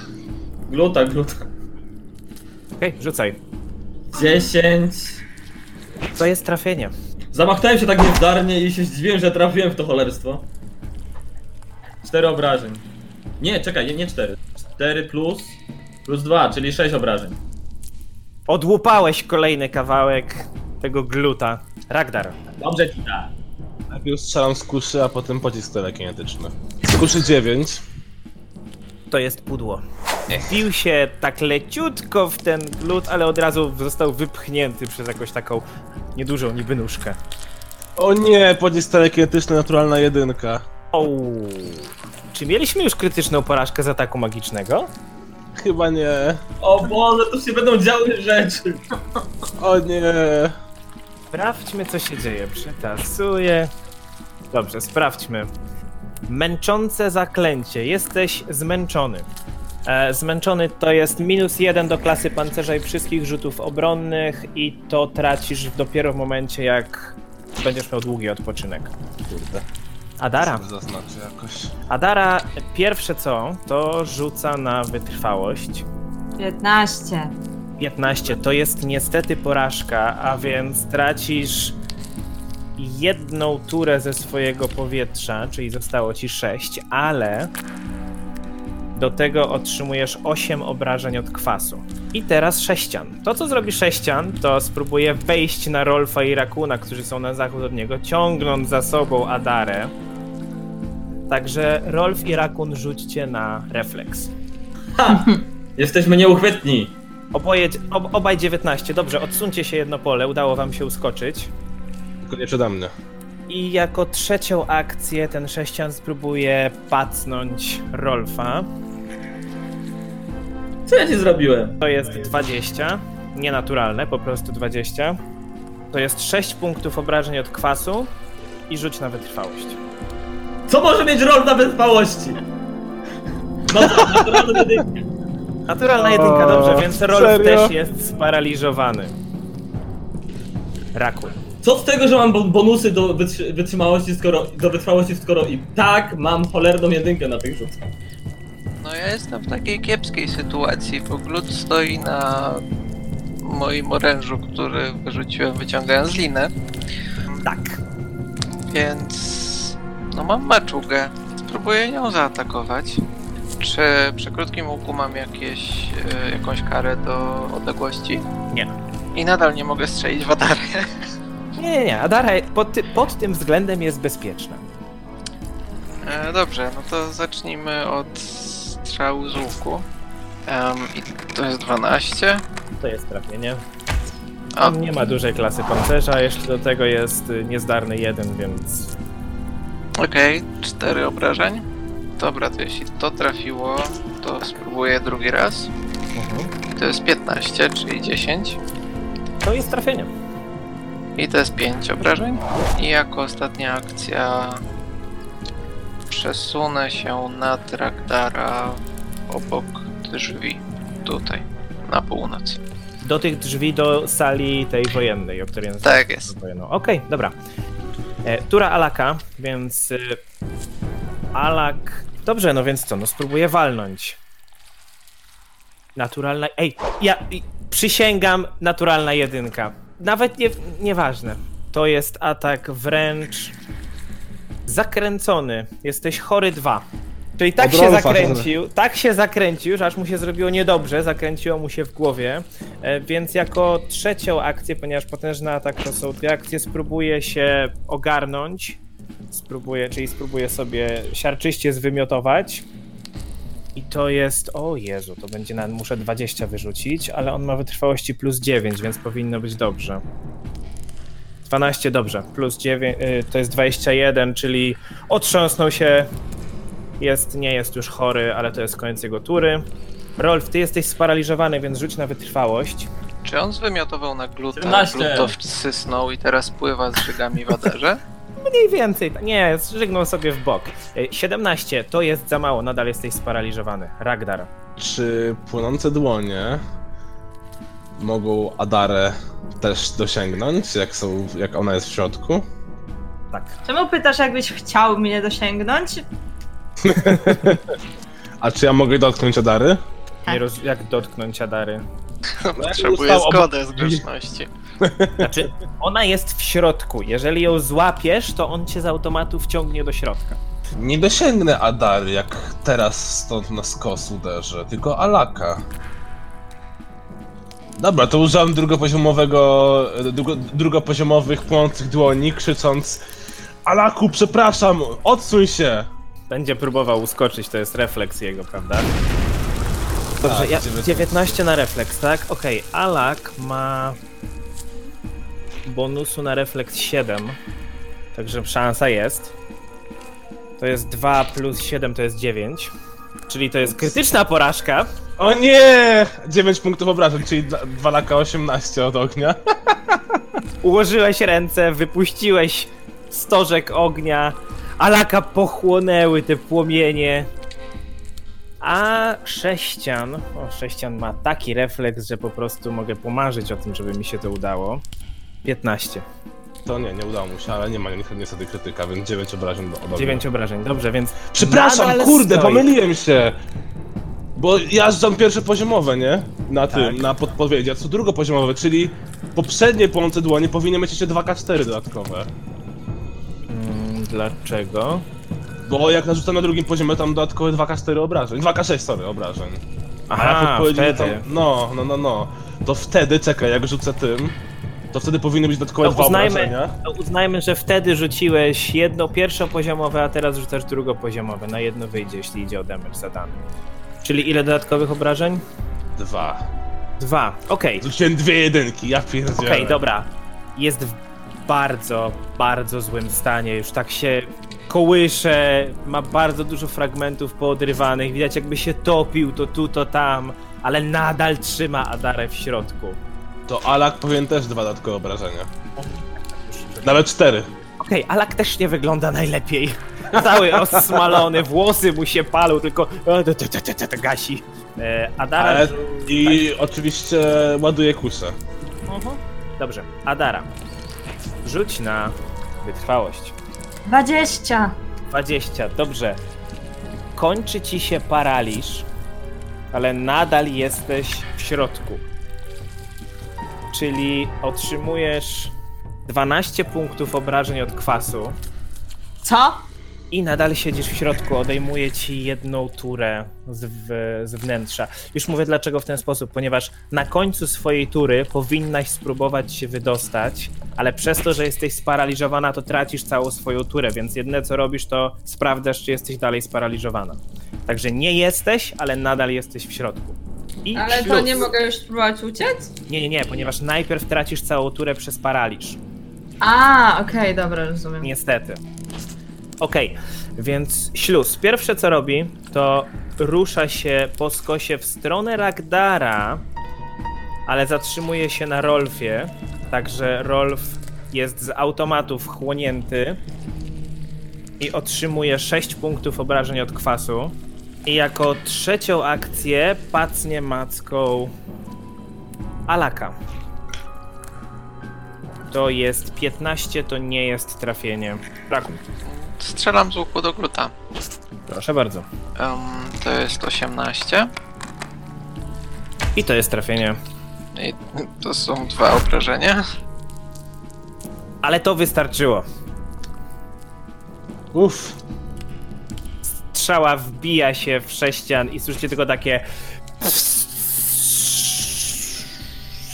D: Gluta, gluta.
A: Okej, rzucaj.
D: 10.
A: To jest trafienie.
D: Zamachnąłem się tak niezdarnie i się zdziwiłem, że trafiłem w to cholerstwo. 4 obrażeń. Nie, czekaj, nie, nie 4. 4 plus, plus 2, czyli 6 obrażeń.
A: Odłupałeś kolejny kawałek tego gluta. Ragdar.
D: Dobrze ci da.
C: Najpierw strzelam z kuszy, a potem pocisk telekinetyczny. Kuszy 9.
A: To jest pudło. Wbił się tak leciutko w ten glut, ale od razu został wypchnięty przez jakąś taką niedużą niby nóżkę.
C: O nie, pocisk telekinetyczny, naturalna jedynka.
A: O. Czy mieliśmy już krytyczną porażkę z ataku magicznego?
C: Chyba nie.
D: O Boże, tu się będą działy rzeczy.
C: O nie.
A: Sprawdźmy, co się dzieje. Przetasuję. Dobrze, sprawdźmy. Męczące zaklęcie. Jesteś zmęczony. E, zmęczony to jest minus jeden do klasy pancerza i wszystkich rzutów obronnych i to tracisz dopiero w momencie, jak będziesz miał długi odpoczynek.
C: Kurde.
A: Adara.
C: Zaznaczę jakoś.
A: Adara pierwsze co, to rzuca na wytrwałość.
B: 15.
A: 15 to jest niestety porażka, a więc tracisz jedną turę ze swojego powietrza, czyli zostało ci 6, ale do tego otrzymujesz 8 obrażeń od kwasu. I teraz sześcian. To co zrobi sześcian, to spróbuje wejść na Rolfa i Rakuna, którzy są na zachód od niego, ciągnąc za sobą Adarę. Także Rolf i Rakun rzućcie na refleks.
D: Ha! Jesteśmy nieuchwytni.
A: Oboje, ob, obaj 19. Dobrze, odsuńcie się jedno pole, udało wam się uskoczyć.
C: Tylko nie przede mnie.
A: I jako trzecią akcję ten sześcian spróbuje pacnąć Rolfa.
D: Co ja ci zrobiłem?
A: To jest 20. Nienaturalne, po prostu 20. To jest 6 punktów obrażeń od kwasu i rzuć na wytrwałość.
D: Co może mieć rol na wytrwałości? No to, naturalną jedynkę.
A: Naturalna jedynka, dobrze, więc Rolf
C: serio?
A: też jest sparaliżowany. Rakun.
D: Co z tego, że mam bo- bonusy do wytrzy- wytrzymałości, skoro do wytrwałości, skoro i tak mam cholerną jedynkę na tych rzutach?
E: No ja jestem w takiej kiepskiej sytuacji, bo glut stoi na moim orężu, który wyrzuciłem wyciągając linę,
A: Tak.
E: więc no mam maczugę. Spróbuję nią zaatakować. Czy przy krótkim łuku mam jakieś, e, jakąś karę do odległości?
A: Nie.
E: I nadal nie mogę strzelić w Adarę.
A: Nie, nie, nie. Adara pod, ty, pod tym względem jest bezpieczna.
E: E, dobrze, no to zacznijmy od strzału z łuku. Em, I to jest 12.
A: To jest trafienie.
E: A,
A: On nie ma dużej klasy pancerza, jeszcze do tego jest y, niezdarny jeden, więc
E: Okej, 4 obrażeń. Dobra, to jeśli to trafiło, to spróbuję drugi raz.
A: Mhm.
E: I to jest 15, czyli 10.
A: to jest trafienie.
E: I to jest 5 obrażeń. I jako ostatnia akcja przesunę się nad Ragdara obok drzwi. Tutaj, na północ.
A: Do tych drzwi do sali tej wojennej, o której
E: Tak jest.
A: wojenną. Okej, dobra. E, tura Alaka, więc y, Alak... Dobrze, no więc co, no spróbuję walnąć. Naturalna... Ej, ja i- przysięgam, naturalna jedynka. Nawet nie, nieważne. To jest atak wręcz zakręcony. Jesteś chory dwa. Czyli tak
C: Od
A: się zakręcił, tak się zakręcił, że aż mu się zrobiło niedobrze, zakręciło mu się w głowie, e, więc jako trzecią akcję, ponieważ potężny atak to są dwie akcje, spróbuję się ogarnąć, spróbuję, czyli spróbuję sobie siarczyście zwymiotować. I to jest, o Jezu, to będzie na, muszę 20 wyrzucić, ale on ma wytrwałości plus 9, więc powinno być dobrze. 12, dobrze, plus 9, y, to jest 21, czyli otrząsnął się, jest, nie jest już chory, ale to jest koniec jego tury. Rolf, ty jesteś sparaliżowany, więc rzuć na wytrwałość.
E: Czy on zwymiotował na gluta,
D: 17.
E: glut to wsysnął i teraz pływa z żygami w aderze?
A: Mniej więcej, nie, zżygnął sobie w bok. Y, 17, to jest za mało, nadal jesteś sparaliżowany. Ragdar.
C: Czy płonące dłonie mogą Adarę też dosięgnąć, jak, są, jak ona jest w środku?
A: Tak.
B: Czemu pytasz, jakbyś chciał mnie dosięgnąć?
C: A czy ja mogę dotknąć Adary?
B: Tak.
A: Nie roz... Jak dotknąć Adary?
E: Potrzebuje
C: został
E: zgodę z grzeczności.
A: Znaczy, ona jest w środku. Jeżeli ją złapiesz, to on cię z automatu wciągnie do środka.
C: Nie dosięgnę Adary, jak teraz stąd na skos uderzę, tylko Alaka. Dobra, to używam drugopoziomowego, drugo, drugopoziomowych płonących dłoni, krzycząc Alaku, przepraszam, odsuń się!
A: Będzie próbował uskoczyć, to jest refleks jego, prawda? Dobrze,
C: Tak,
A: ja,
C: 19.
A: 19 na refleks, tak? Okej, Alak ma bonusu na refleks 7, także szansa jest. To jest 2 plus 7 to jest 9, czyli to jest krytyczna porażka.
C: O nie! 9 punktów obrażeń, czyli 2 laka 18 od ognia.
A: Ułożyłeś ręce, wypuściłeś stożek ognia, Alaka pochłonęły te płomienie. A sześcian, o sześcian ma taki refleks, że po prostu mogę pomarzyć o tym, żeby mi się to udało. 15.
C: To nie, nie udało mu się, ale nie ma ni- niestety krytyka, więc 9 obrażeń od ognia.
A: 9 obrażeń, dobrze, więc.
C: Przepraszam,
A: nadal
C: kurde,
A: stoi.
C: pomyliłem się! Bo ja znam pierwsze poziomowe, nie? Na tym,
A: Tak.
C: na podpowiedzi, a co drugopoziomowe, czyli poprzednie płonące dłonie powinny mieć jeszcze 2k4 dodatkowe.
A: Mm, dlaczego?
C: Bo jak narzucam na drugim poziomie, tam dodatkowe 2k4 obrażeń. 2k6, sorry, obrażeń. A
A: Aha,
C: podpowiedzi
A: wtedy.
C: Tam, no, no, no, no. To wtedy, czekaj, jak rzucę tym, to wtedy powinny być dodatkowe
A: To
C: dwa
A: uznajmy,
C: obrażenia.
A: to uznajmy, że wtedy rzuciłeś jedno pierwszopoziomowe, a teraz rzucasz drugopoziomowe. Na jedno wyjdzie, jeśli idzie o damage zadany. Czyli ile dodatkowych obrażeń?
C: Dwa.
A: Dwa. Okej,
C: Rzuciłem dwie jedynki, ja pierdzielę.
A: okej, dobra. Jest w bardzo, bardzo złym stanie. Już tak się kołysze, ma bardzo dużo fragmentów poodrywanych. Widać jakby się topił to tu, to tam, ale nadal trzyma Adarę w środku.
C: To Alak powinien też dwa dodatkowe obrażenia. Nawet cztery.
A: Okej, Alak też nie wygląda najlepiej. Cały osmalony, włosy mu się palą, tylko to, to, to, to, to gasi. E, Adara...
C: Ale i oczywiście ładuje kuszę.
A: Mhm. Dobrze, Adara. Rzuć na wytrwałość.
B: 20.
A: 20, dobrze. Kończy ci się paraliż, ale nadal jesteś w środku. Czyli otrzymujesz 12 punktów obrażeń od kwasu.
B: Co?
A: I nadal siedzisz w środku, odejmuje ci jedną turę z, z wnętrza. Już mówię dlaczego w ten sposób, ponieważ na końcu swojej tury powinnaś spróbować się wydostać, ale przez to, że jesteś sparaliżowana, to tracisz całą swoją turę, więc jedyne co robisz, to sprawdzasz, czy jesteś dalej sparaliżowana. Także nie jesteś, ale nadal jesteś w środku. I
B: Ale to
A: śluz.
B: nie mogę już spróbować uciec?
A: Nie, nie, nie, ponieważ najpierw tracisz całą turę przez paraliż.
B: A, okej, dobra, rozumiem.
A: Niestety. Okej, więc śluz. Pierwsze co robi, to rusza się po skosie w stronę Ragdara, ale zatrzymuje się na Rolfie. Także Rolf jest z automatu wchłonięty i otrzymuje 6 punktów obrażeń od kwasu. I jako trzecią akcję pacnie macką Alaka. To jest 15, to nie jest trafienie. Braku.
E: Strzelam z łuku do gluta.
A: Proszę bardzo.
E: Em, to jest 18.
A: I to jest trafienie.
E: I to są dwa obrażenia.
A: Ale to wystarczyło.
C: Uff.
A: Strzała wbija się w sześcian i słyszycie tylko takie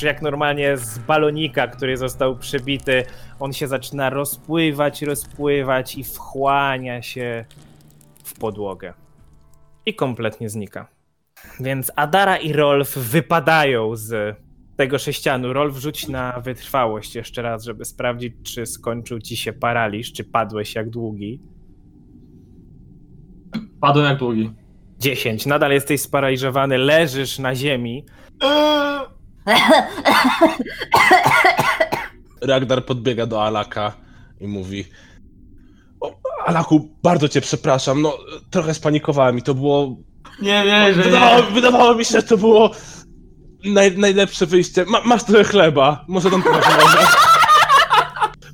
A: jak normalnie z balonika, który został przebity, on się zaczyna rozpływać, rozpływać i wchłania się w podłogę. I kompletnie znika. Więc Adara i Rolf wypadają z tego sześcianu. Rolf rzuć na wytrwałość jeszcze raz, żeby sprawdzić, czy skończył ci się paraliż, czy padłeś jak długi.
D: Padłem jak długi.
A: 10. Nadal jesteś sparaliżowany, leżysz na ziemi.
C: Ragnar podbiega do Alaka i mówi: o, Alaku, bardzo cię przepraszam, no trochę spanikowałem i to było.
D: Nie wierzę,
C: Wydawało,
D: nie.
C: wydawało mi się, że to było naj, najlepsze wyjście. Ma, masz trochę chleba, może tam trochę.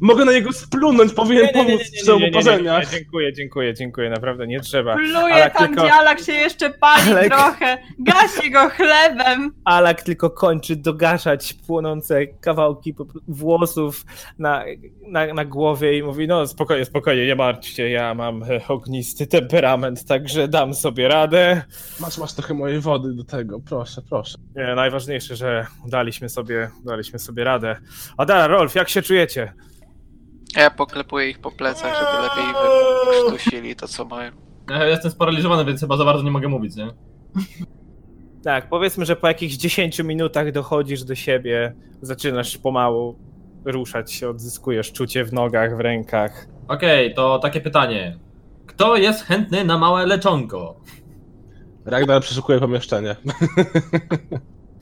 C: Mogę na niego splunąć, powinien pomóc w przełoporzeniach.
A: Dziękuję, dziękuję, dziękuję, naprawdę nie trzeba.
B: Pluje
A: Ale
B: tam,
A: tylko-
B: gdzie Alak się jeszcze pali trochę. Gasi go chlebem.
A: Alak tylko kończy dogaszać płonące kawałki włosów na, na, na głowie i mówi, no spokojnie, spokojnie, nie martw się, ja mam e, ognisty temperament, także dam sobie radę.
C: Masz, masz trochę mojej wody do tego, proszę, proszę.
A: Nie, najważniejsze, że daliśmy sobie, daliśmy sobie radę. Adara, Rolf, jak się czujecie?
E: Ja poklepuję ich po plecach, żeby lepiej wykrztusili to, co mają.
D: Ja jestem sparaliżowany, więc chyba za bardzo nie mogę mówić, nie?
A: Tak, powiedzmy, że po jakichś 10 minutach dochodzisz do siebie, zaczynasz pomału ruszać się, odzyskujesz czucie w nogach, w rękach.
D: Okej, to takie pytanie. Kto jest chętny na małe leczonko?
C: Ragnar przeszukuje pomieszczenie.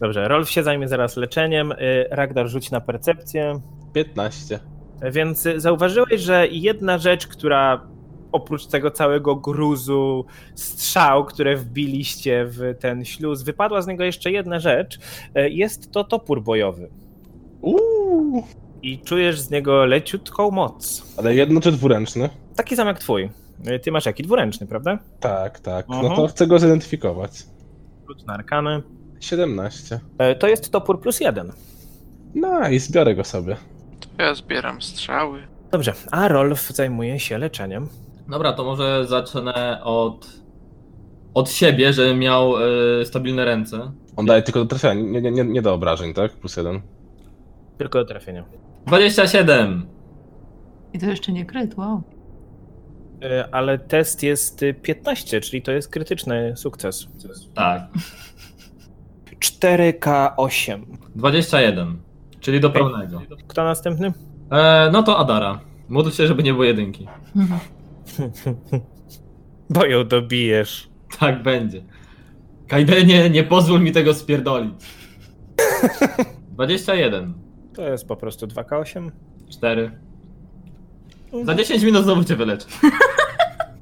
A: Dobrze, Rolf się zajmie zaraz leczeniem, y, Ragnar rzuci na percepcję,
C: 15.
A: więc zauważyłeś, że jedna rzecz, która oprócz tego całego gruzu strzał, które wbiliście w ten śluz, wypadła z niego jeszcze jedna rzecz, y, jest to topór bojowy.
C: Uuu.
A: I czujesz z niego leciutką moc.
C: Ale jedno czy dwuręczny?
A: Taki sam jak twój. Y, Ty masz jaki? Dwuręczny, prawda?
C: Tak, tak. No
A: Mhm.
C: to chcę go zidentyfikować.
A: Rzuć na arkany.
C: 17.
A: E, To jest topór plus jeden.
C: No i zbiorę go sobie.
E: Ja zbieram strzały.
A: Dobrze, a Rolf zajmuje się leczeniem.
D: Dobra, to może zacznę od. od siebie, żebym miał e, stabilne ręce.
C: On daje tylko do trafienia, nie, nie, nie, nie do obrażeń, tak? Plus jeden.
A: Tylko do trafienia.
D: 27!
B: I to jeszcze nie kryt, wow.
A: E, Ale test jest y, 15, czyli to jest krytyczny sukces.
D: Tak.
A: 4K8.
D: 21. Czyli do pełnego.
A: Kto następny?
D: E, no to Adara. Módl się, żeby nie było jedynki.
A: Bo ją dobijesz.
D: Tak będzie. Kajdenie, nie pozwól mi tego spierdolić. 21.
A: To jest po prostu 2K8.
D: 4. Za 10 minut znowu cię wyleczę.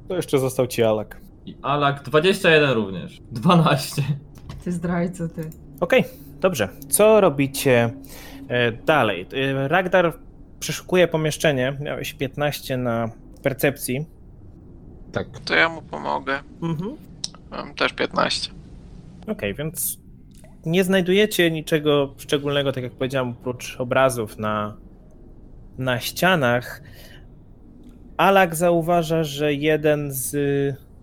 A: To jeszcze został ci Alak.
D: I Alak 21 również. 12.
B: Ty zdrajco, ty.
A: Okej, dobrze. Co robicie dalej? E, Ragdar przeszukuje pomieszczenie. Miałeś 15 na percepcji.
C: Tak.
E: To ja mu pomogę.
A: Mhm.
E: Mam też 15.
A: Okej, więc nie znajdujecie niczego szczególnego, tak jak powiedziałem, oprócz obrazów na, na ścianach. Alak zauważa, że jeden z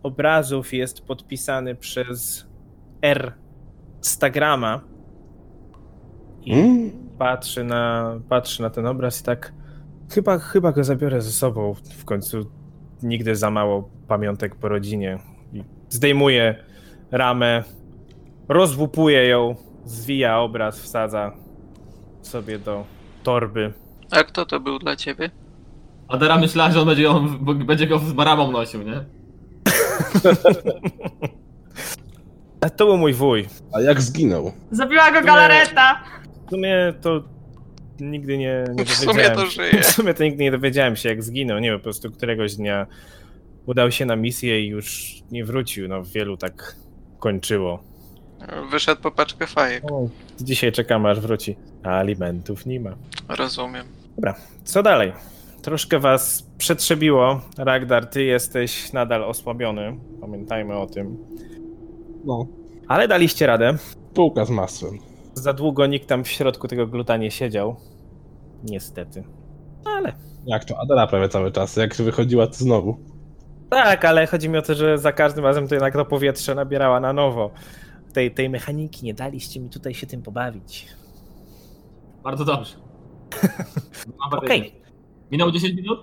A: obrazów jest podpisany przez R. Stagrama. I
C: Mm.
A: Patrzy, na, patrzy na ten obraz i tak. Chyba, chyba go zabiorę ze sobą. W końcu nigdy za mało pamiątek po rodzinie. I zdejmuje ramę, rozwupuje ją, zwija obraz, wsadza sobie do torby.
E: A kto to był dla ciebie?
D: Adara myślała, że on będzie, ją, będzie go z baramą nosił, nie?
A: A to był mój wuj.
C: A jak zginął?
B: Zabiła go galareta!
A: W sumie to nigdy nie, nie
E: W sumie
A: dowiedziałem
E: to
A: się.
E: żyje.
A: W sumie to nigdy nie dowiedziałem się, jak zginął. Nie, po prostu któregoś dnia udał się na misję i już nie wrócił. No, wielu tak kończyło.
E: Wyszedł po paczkę fajek.
A: Dzisiaj czekamy, aż wróci. A alimentów nie ma.
E: Rozumiem.
A: Co dalej? Troszkę was przetrzebiło. Ragdar, ty jesteś nadal osłabiony. Pamiętajmy o tym.
C: No.
A: Ale daliście radę.
C: Półka z masłem.
A: Za długo nikt tam w środku tego gluta nie siedział. Niestety. Ale
C: Jak to? Adela prawie cały czas. Jak wychodziła, to znowu.
A: tak, ale chodzi mi o to, że za każdym razem to jednak to powietrze nabierała na nowo. Tej, tej mechaniki nie daliście mi tutaj się tym pobawić.
D: Bardzo dobrze.
A: Okej.
D: okay. Minęło 10 minut?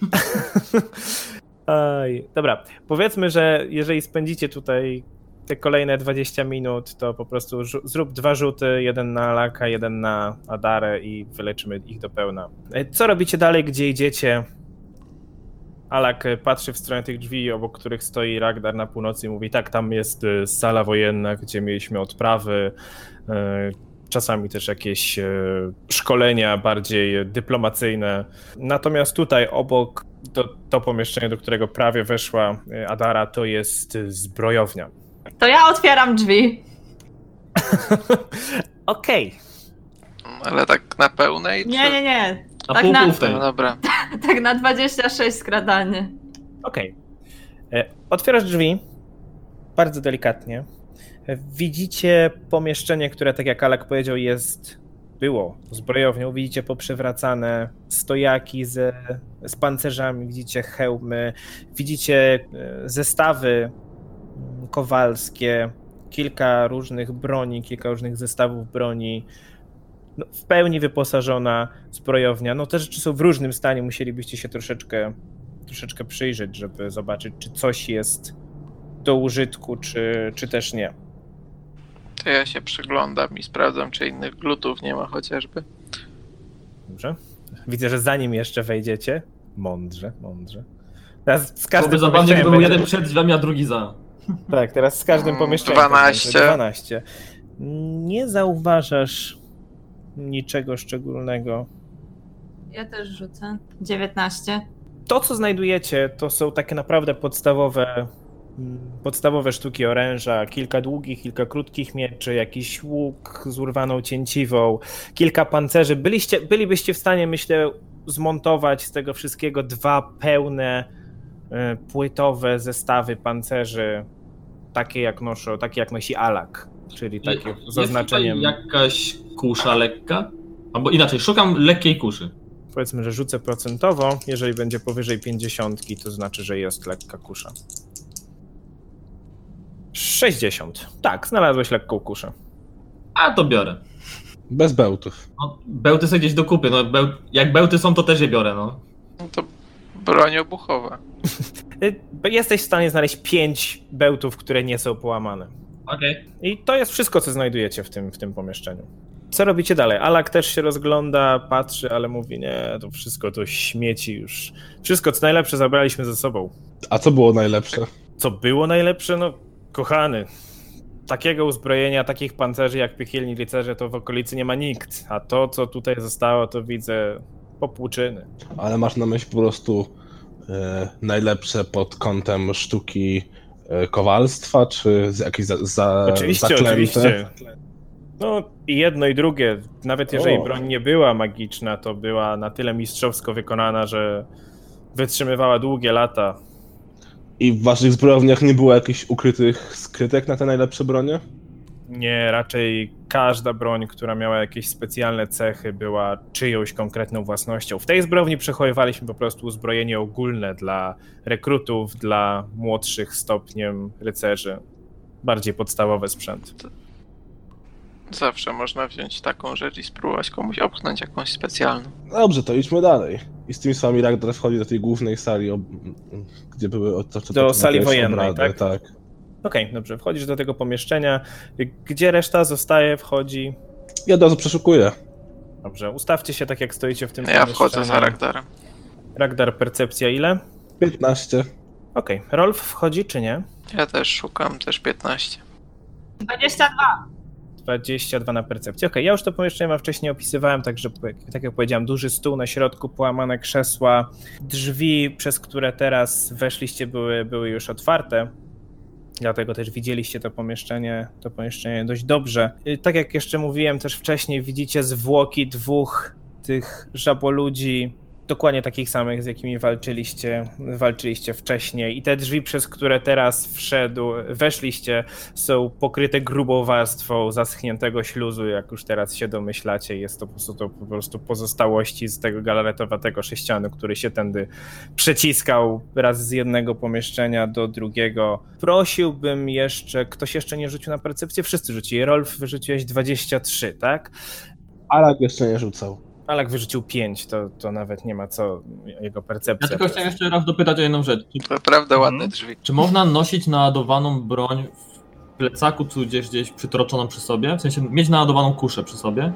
A: Aj, dobra, powiedzmy, że jeżeli spędzicie tutaj te kolejne 20 minut, to po prostu zrób dwa rzuty, jeden na Laka, jeden na Adarę i wyleczymy ich do pełna. E, Co robicie dalej, gdzie idziecie? Alak e, patrzy w stronę tych drzwi, obok których stoi Ragdar na północy i mówi, tak, tam jest e, sala wojenna, gdzie mieliśmy odprawy, czasami też jakieś szkolenia bardziej dyplomacyjne. Natomiast tutaj obok to, to pomieszczenie, do którego prawie weszła Adara, to jest zbrojownia.
B: To ja otwieram drzwi.
A: Okej,
E: Ale tak na pełnej?
B: Nie,
E: czy...
B: nie, nie.
D: Na
B: Tak
D: pół,
B: na-
D: pół w tej.
E: No dobra.
B: Tak na 26 skradanie.
A: okej. E, Otwierasz drzwi, bardzo delikatnie. E, Widzicie pomieszczenie, które, tak jak Alek powiedział, jest, było zbrojownią. Widzicie poprzewracane stojaki ze, z pancerzami, widzicie hełmy, widzicie e, zestawy kowalskie, kilka różnych broni, kilka różnych zestawów broni. No, w pełni wyposażona zbrojownia. No te rzeczy są w różnym stanie, musielibyście się troszeczkę, troszeczkę przyjrzeć, żeby zobaczyć, czy coś jest do użytku, czy, czy też nie.
E: To ja się przyglądam i sprawdzam, czy innych glutów nie ma chociażby.
A: Dobrze? Widzę, że zanim jeszcze wejdziecie, mądrze, mądrze. Teraz z każdym
D: zabawnie,
A: pomieszczeniem
D: gdyby był
A: będzie-
D: jeden przed drzwiami, a drugi za.
A: Tak, teraz z każdym pomieszczeniem. tak
E: 12.
A: będzie, 12. Nie zauważasz niczego szczególnego.
B: Ja też rzucę. 19.
A: To, co znajdujecie, to są takie naprawdę podstawowe, podstawowe sztuki oręża. Kilka długich, kilka krótkich mieczy, jakiś łuk z urwaną cięciwą, kilka pancerzy. Byliście, bylibyście w stanie, myślę, zmontować z tego wszystkiego dwa pełne, e, płytowe zestawy pancerzy, takie jak, noszą, takie jak nosi Alak, czyli takie
D: Jest
A: z oznaczeniem,
D: tutaj jakaś kusza lekka? Albo inaczej, szukam lekkiej kuszy.
A: powiedzmy, że rzucę procentowo. Jeżeli będzie powyżej 50, to znaczy, że jest lekka kusza. 60. Tak, znalazłeś lekką kuszę.
D: A to biorę.
C: Bez bełtów.
D: No, bełty sobie gdzieś dokupy. No, beł... Jak bełty są, to też je biorę, no.
E: No to broń obuchowa.
A: Y, Jesteś w stanie znaleźć 5 bełtów, które nie są połamane.
D: Okej.
A: I to jest wszystko, co znajdujecie w tym, w tym pomieszczeniu. Co robicie dalej? Alak też się rozgląda, patrzy, ale mówi, nie, to wszystko to śmieci już. Wszystko, co najlepsze zabraliśmy ze sobą.
C: A co było najlepsze?
A: Co było najlepsze? No, kochany, takiego uzbrojenia, takich pancerzy jak piekielni rycerze to w okolicy nie ma nikt. A to, co tutaj zostało, to widzę popłuczyny.
C: Ale masz na myśli po prostu najlepsze pod kątem sztuki e, kowalstwa, czy jakieś za, za,
A: Oczywiście,
C: zaklęte?
A: oczywiście. No i jedno i drugie. Nawet jeżeli
C: O.
A: broń nie była magiczna, to była na tyle mistrzowsko wykonana, że wytrzymywała długie lata.
C: I w waszych zbrojowniach nie było jakichś ukrytych skrytek na te najlepsze bronie?
A: Nie, raczej każda broń, która miała jakieś specjalne cechy, była czyjąś konkretną własnością. W tej zbrojowni przechowywaliśmy po prostu uzbrojenie ogólne dla rekrutów, dla młodszych stopniem rycerzy. Bardziej podstawowy sprzęt.
E: Zawsze można wziąć taką rzecz i spróbować komuś opchnąć jakąś specjalną.
C: Dobrze, to idźmy dalej. I z tymi słowami Ragnar wchodzi do tej głównej sali, ob... gdzie były otoczone
A: Do sali wojennej,
C: obrady,
A: tak?
C: tak.
A: Okej, dobrze, wchodzisz do tego pomieszczenia. Gdzie reszta zostaje, wchodzi?
C: I od razu przeszukuję.
A: Dobrze, ustawcie się tak jak stoicie w tym
E: Ja wchodzę za. Ragdarem.
A: Ragdar, percepcja ile?
C: 15.
A: Okej, Rolf wchodzi czy nie?
E: Ja też szukam, też 15.
B: 22.
A: 22 na percepcję. Okej, ja już to pomieszczenie wam wcześniej opisywałem, także tak jak powiedziałem, duży stół na środku, połamane krzesła, drzwi, przez które teraz weszliście, były, były już otwarte. Dlatego też widzieliście to pomieszczenie, to pomieszczenie dość dobrze. Y, Tak jak jeszcze mówiłem też wcześniej, widzicie zwłoki dwóch tych żaboludzi dokładnie takich samych, z jakimi walczyliście, walczyliście wcześniej. I te drzwi, przez które teraz wszedł, weszliście, są pokryte grubą warstwą zaschniętego śluzu, jak już teraz się domyślacie. Jest to po prostu, to po prostu pozostałości z tego galaretowatego sześcianu, który się tędy przeciskał raz z jednego pomieszczenia do drugiego. Prosiłbym jeszcze, ktoś jeszcze nie rzucił na percepcję? Wszyscy rzucili. Rolf, wyrzuciłeś 23, tak?
C: Alak jeszcze nie rzucał.
A: Alak wyrzucił 5, to, to nawet nie ma co jego
D: Ja
A: percepcja.
D: tylko chciałem jeszcze raz dopytać o jedną rzecz. Czy,
E: Naprawdę ładne
A: Mhm.
E: drzwi.
D: czy można nosić naładowaną broń w plecaku, czy gdzieś, gdzieś przytroczoną przy sobie? W sensie mieć naładowaną kuszę przy sobie?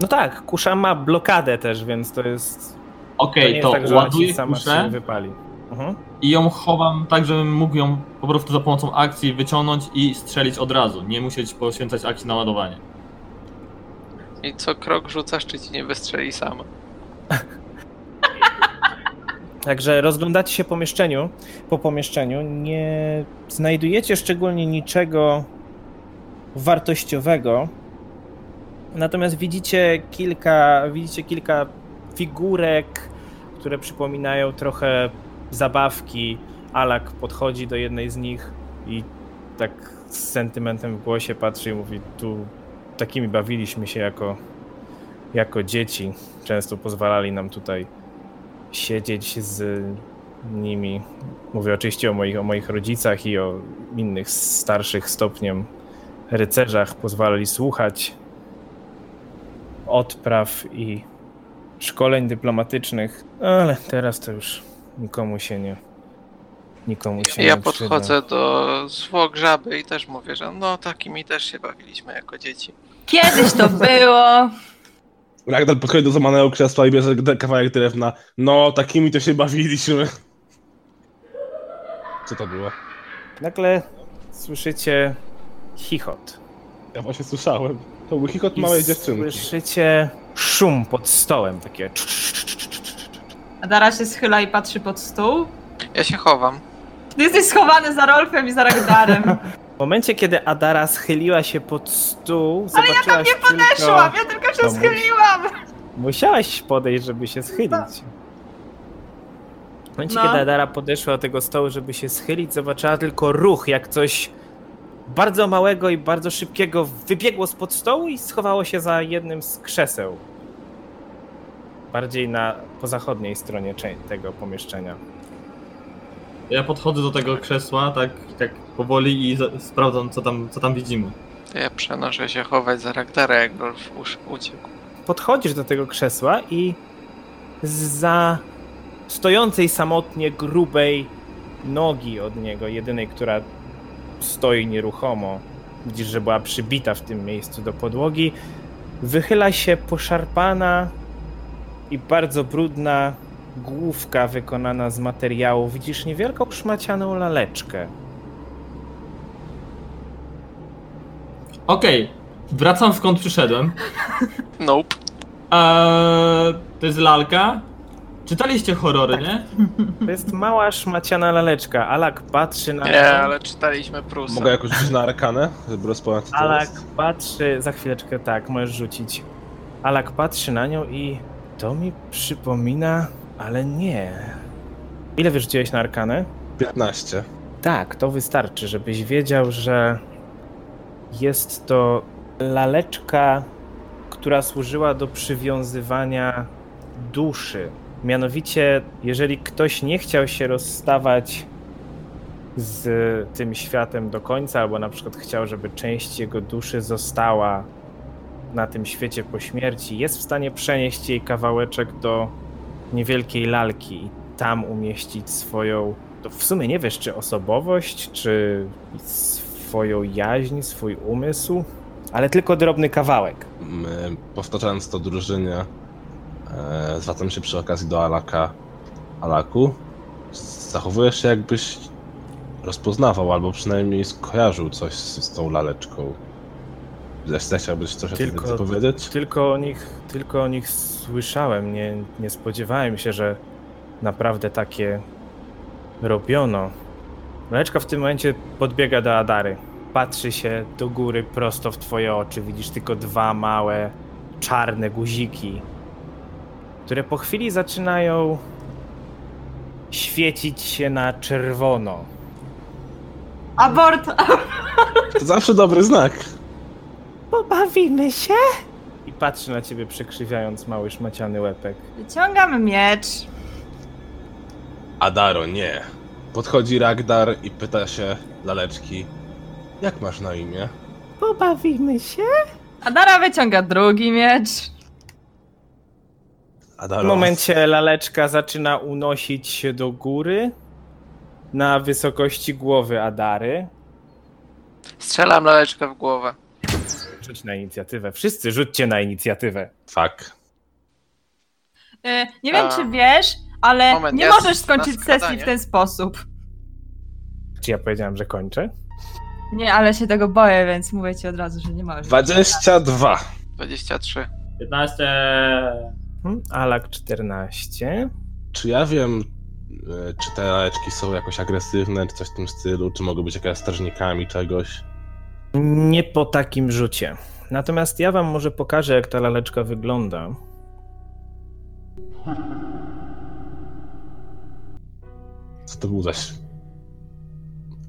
A: No tak, kusza ma blokadę też, więc to jest. To
D: Okej, to,
A: jest tak,
D: ładuję
A: sama się
D: kuszę
A: wypali. Mhm.
D: i ją chowam tak, żebym mógł ją po prostu za pomocą akcji wyciągnąć i strzelić od razu. Nie musieć poświęcać akcji na ładowanie.
E: I co krok rzucasz, czy ci nie wystrzeli sama.
A: Także rozglądacie się po pomieszczeniu, po pomieszczeniu, nie znajdujecie szczególnie niczego wartościowego. Natomiast widzicie kilka, widzicie kilka figurek, które przypominają trochę zabawki. Alak podchodzi do jednej z nich i tak z sentymentem w głosie patrzy i mówi: Tu takimi bawiliśmy się jako, jako dzieci. Często pozwalali nam tutaj siedzieć z nimi. Mówię oczywiście o moich, o moich rodzicach i o innych starszych stopniem rycerzach. Pozwalali słuchać odpraw i szkoleń dyplomatycznych, ale teraz to już nikomu się nie. Nikomu się
E: Ja
A: nie
E: podchodzę do zwłok żaby i też mówię, że no takimi też się bawiliśmy jako dzieci.
B: Kiedyś to było.
C: Ragnar podchodzi do złamanego krzesła i bierze kawałek drewna. No, takimi to się bawiliśmy. Co to było?
A: Nagle słyszycie chichot.
C: Ja właśnie słyszałem. To był chichot
A: I
C: małej dziewczynki.
A: Słyszycie szum pod stołem, takie.
B: Adara się schyla i patrzy pod stół.
E: Ja się chowam.
B: Ty jesteś schowany za Rolfem i za Ragdarem.
A: W momencie, kiedy Adara schyliła się pod stół,
B: Ale ja tam
A: zobaczyłaś
B: nie podeszłam,
A: Tylko...
B: ja tylko się
A: No mów.
B: schyliłam.
A: Musiałaś podejść, żeby się schylić. W momencie,
B: No.
A: kiedy Adara podeszła do tego stołu, żeby się schylić, zobaczyła tylko ruch, jak coś bardzo małego i bardzo szybkiego wybiegło spod stołu i schowało się za jednym z krzeseł. Bardziej na po zachodniej stronie tego pomieszczenia.
D: Ja podchodzę do tego krzesła, tak, tak powoli i za- sprawdzam, co tam, co tam widzimy.
E: To ja przenoszę się chować za Ragdara, jak Rolf uciekł.
A: podchodzisz do tego krzesła i za stojącej samotnie grubej nogi od niego, jedynej, która stoi nieruchomo, widzisz, że była przybita w tym miejscu do podłogi, wychyla się poszarpana i bardzo brudna główka wykonana z materiału. Widzisz niewielką szmacianą laleczkę.
D: Okej, wracam skąd przyszedłem.
E: Nope.
D: Eee, to jest lalka. Czytaliście horrory, nie?
A: To jest mała szmaciana laleczka. Alak patrzy na
E: Nie, ale czytaliśmy Prusa.
C: Mogę jakoś rzucić na arkanę, żeby rozpoznać co
A: Alak
C: jest?
A: patrzy, za chwileczkę tak, możesz rzucić. Alak patrzy na nią i to mi przypomina, ale nie. Ile wyrzuciłeś na arkanę?
C: 15.
A: Tak, to wystarczy, żebyś wiedział, że jest to laleczka, która służyła do przywiązywania duszy. Mianowicie, jeżeli ktoś nie chciał się rozstawać z tym światem do końca, albo na przykład chciał, żeby część jego duszy została na tym świecie po śmierci, jest w stanie przenieść jej kawałeczek do niewielkiej lalki i tam umieścić swoją to w sumie nie wiesz, czy osobowość, czy swoją jaźń, swój umysł, ale tylko drobny kawałek.
C: My, powtarzając to drużynie, e, zwracam się przy okazji do Alaka. Alaku, zachowujesz się jakbyś rozpoznawał, albo przynajmniej skojarzył coś z, z tą laleczką. Chciałbyś coś o tym
A: Tylko-
C: więcej powiedzieć?
A: Tylko o nich, tylko o nich słyszałem. Nie, nie spodziewałem się, że naprawdę takie robiono. Leczka w tym momencie podbiega do Adary. Patrzy się do góry prosto w twoje oczy. Widzisz tylko dwa małe, czarne guziki. które po chwili zaczynają świecić się na czerwono.
B: Abort!
C: To zawsze dobry znak.
A: Pobawimy się? I patrzy na ciebie przekrzywiając mały szmaciany łepek.
B: Wyciągam miecz.
C: Adaro, nie. Podchodzi Ragdar i pyta się laleczki, jak masz na imię?
A: Pobawimy się?
B: Adara wyciąga drugi miecz.
C: Adaro.
A: W momencie laleczka zaczyna unosić się do góry na wysokości głowy Adary.
E: Strzelam laleczkę w głowę.
A: Rzuć na inicjatywę. Wszyscy rzućcie na inicjatywę.
C: Fuck.
B: E, nie wiem,
E: A.
B: czy wiesz, ale
E: Moment,
B: nie
E: ja
B: możesz skończyć sesji w ten sposób.
A: Czy ja powiedziałem, że kończę?
B: Nie, ale się tego boję, więc mówię ci od razu, że nie możesz.
C: 22.
E: 23.
D: 15.
A: Hmm? Alak 14.
C: Czy ja wiem, e, czy te laleczki są jakoś agresywne, czy coś w tym stylu, czy mogą być jakieś strażnikami czegoś?
A: Nie po takim rzucie. Natomiast ja wam może pokażę, jak ta laleczka wygląda.
C: Co to był zaś?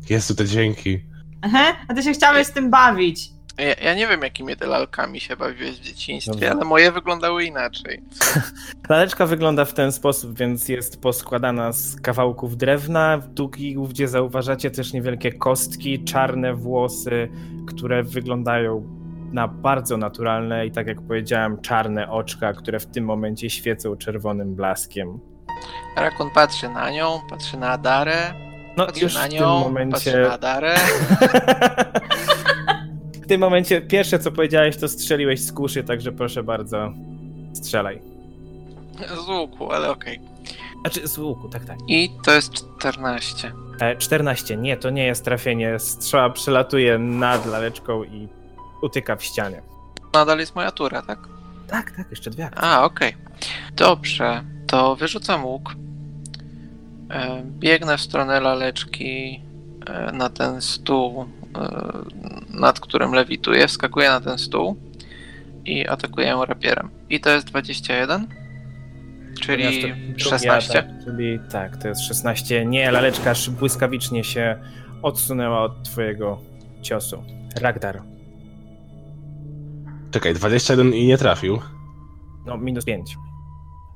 C: Jezu, te dźwięki.
B: Aha, a ty się chciałeś z tym bawić.
E: Ja, ja nie wiem, jakimi te lalkami się bawiłeś w dzieciństwie,
A: Dobrze.
E: ale moje wyglądały inaczej.
A: Laleczka wygląda w ten sposób, więc jest poskładana z kawałków drewna, długich, gdzie zauważacie też niewielkie kostki, czarne włosy, które wyglądają na bardzo naturalne i tak jak powiedziałem, czarne oczka, które w tym momencie świecą czerwonym blaskiem.
E: Rakun patrzy na nią, patrzy na Adarę,
A: No
E: patrzy
A: już
E: na
A: w tym
E: nią, patrzy
A: momencie...
E: na Adarę.
A: w tym momencie pierwsze co powiedziałeś to strzeliłeś z kuszy, także proszę bardzo, strzelaj.
E: Z łuku, ale okej.
A: Znaczy z łuku, tak, tak.
E: I to jest 14.
A: E, 14. Nie, to nie jest trafienie. Strzała przelatuje nad laleczką i utyka w ścianie.
E: Nadal jest moja tura, tak?
A: Tak, tak, jeszcze dwie akcje.
E: A, okej. Dobrze, to wyrzucam łuk. E, Biegnę w stronę laleczki e, na ten stół, nad którym lewituję. Wskakuję na ten stół i atakuję ją rapierem. I to jest 21, czyli
A: Natomiast to drugi
E: 16.
A: atak, czyli tak, to jest 16. Nie, laleczka błyskawicznie się odsunęła od twojego ciosu. Ragdar.
C: Czekaj, 21 i nie trafił.
A: No, minus 5.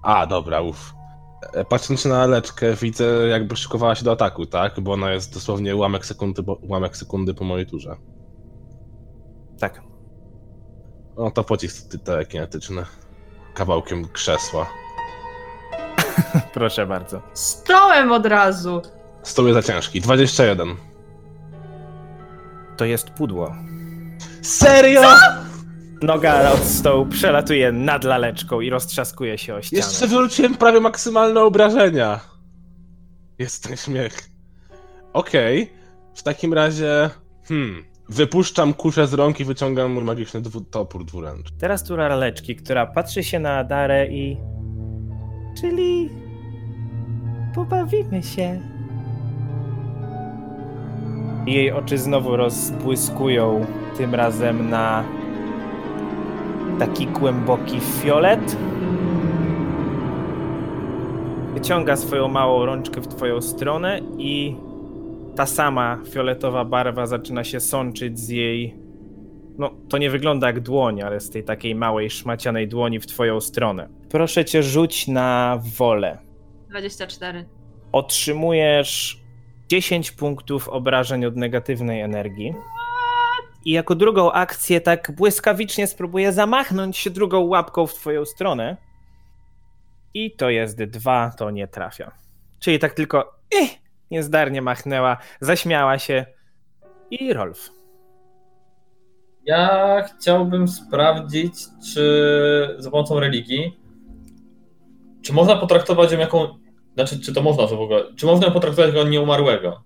C: A, dobra, uff. E, Patrząc na laleczkę, widzę jakby szykowała się do ataku, tak? Bo ona jest dosłownie ułamek sekundy, po, ułamek sekundy po mojej turze.
A: Tak.
C: No to pocisk ty- telekinetyczny. Kawałkiem krzesła.
A: Proszę bardzo.
B: Stołem od razu.
C: Stół jest za ciężki. 21.
A: To jest pudło.
C: Serio?
A: Noga od stołu przelatuje nad laleczką i roztrzaskuje się o ścianę.
C: Jeszcze wyrzuciłem prawie maksymalne obrażenia. Jest ten śmiech. Okej. W takim razie... Hmm. Wypuszczam kuszę z rąk i wyciągam mój magiczny dwu, topór dwuręczny.
A: Teraz tura laleczki, która patrzy się na Adarę i... Czyli... Pobawimy się. Jej oczy znowu rozbłyskują, tym razem na taki głęboki fiolet. Wyciąga swoją małą rączkę w twoją stronę i ta sama fioletowa barwa zaczyna się sączyć z jej no, to nie wygląda jak dłoń, ale z tej takiej małej, szmacianej dłoni w twoją stronę. Proszę cię, rzuć na wolę.
B: 24.
A: Otrzymujesz 10 punktów obrażeń od negatywnej energii. I jako drugą akcję tak błyskawicznie spróbuję zamachnąć się drugą łapką w twoją stronę. I to jest dwa, to nie trafia. Czyli tak tylko eh, niezdarnie machnęła, zaśmiała się i Rolf.
D: Ja chciałbym sprawdzić, czy za pomocą religii, czy można potraktować ją jako, znaczy, czy to można w ogóle, czy można potraktować jako nieumarłego?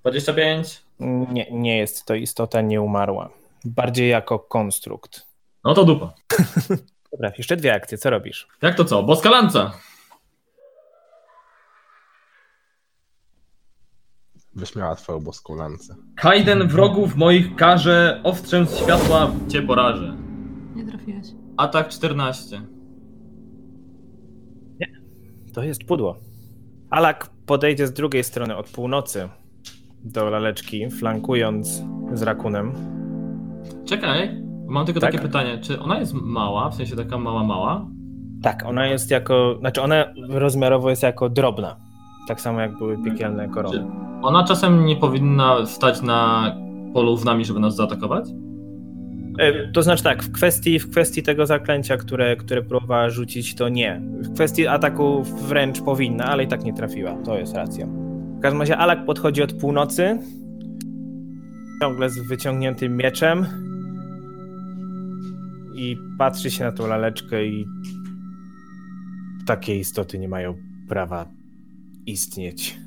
D: 25?
A: Nie, nie jest to istota nieumarła. Bardziej jako konstrukt.
D: No to dupa.
A: Dobra, jeszcze dwie akcje, co robisz?
D: Jak to co? Boska lanca!
C: Wyśmiała twoją boską lancę.
D: Kajden wrogów moich karze, ostrzem światła cię porażę.
B: Nie trafiłeś.
D: Atak 14.
A: To jest pudło. Alak podejdzie z drugiej strony od północy do laleczki, flankując z rakunem.
D: Czekaj, mam tylko
A: Tak?
D: takie pytanie, czy ona jest mała, w sensie taka mała, mała?
A: Tak, ona jest jako. Znaczy, ona rozmiarowo jest jako drobna. Tak samo jak były piekielne korony.
D: Czy ona czasem nie powinna stać na polu z nami, żeby nas zaatakować?
A: E, To znaczy tak, w kwestii, w kwestii tego zaklęcia, które, które próbowała rzucić, to nie. W kwestii ataku wręcz powinna, ale i tak nie trafiła. To jest racja. W każdym razie Alak podchodzi od północy, ciągle z wyciągniętym mieczem i patrzy się na tą laleczkę i takie istoty nie mają prawa istnieć.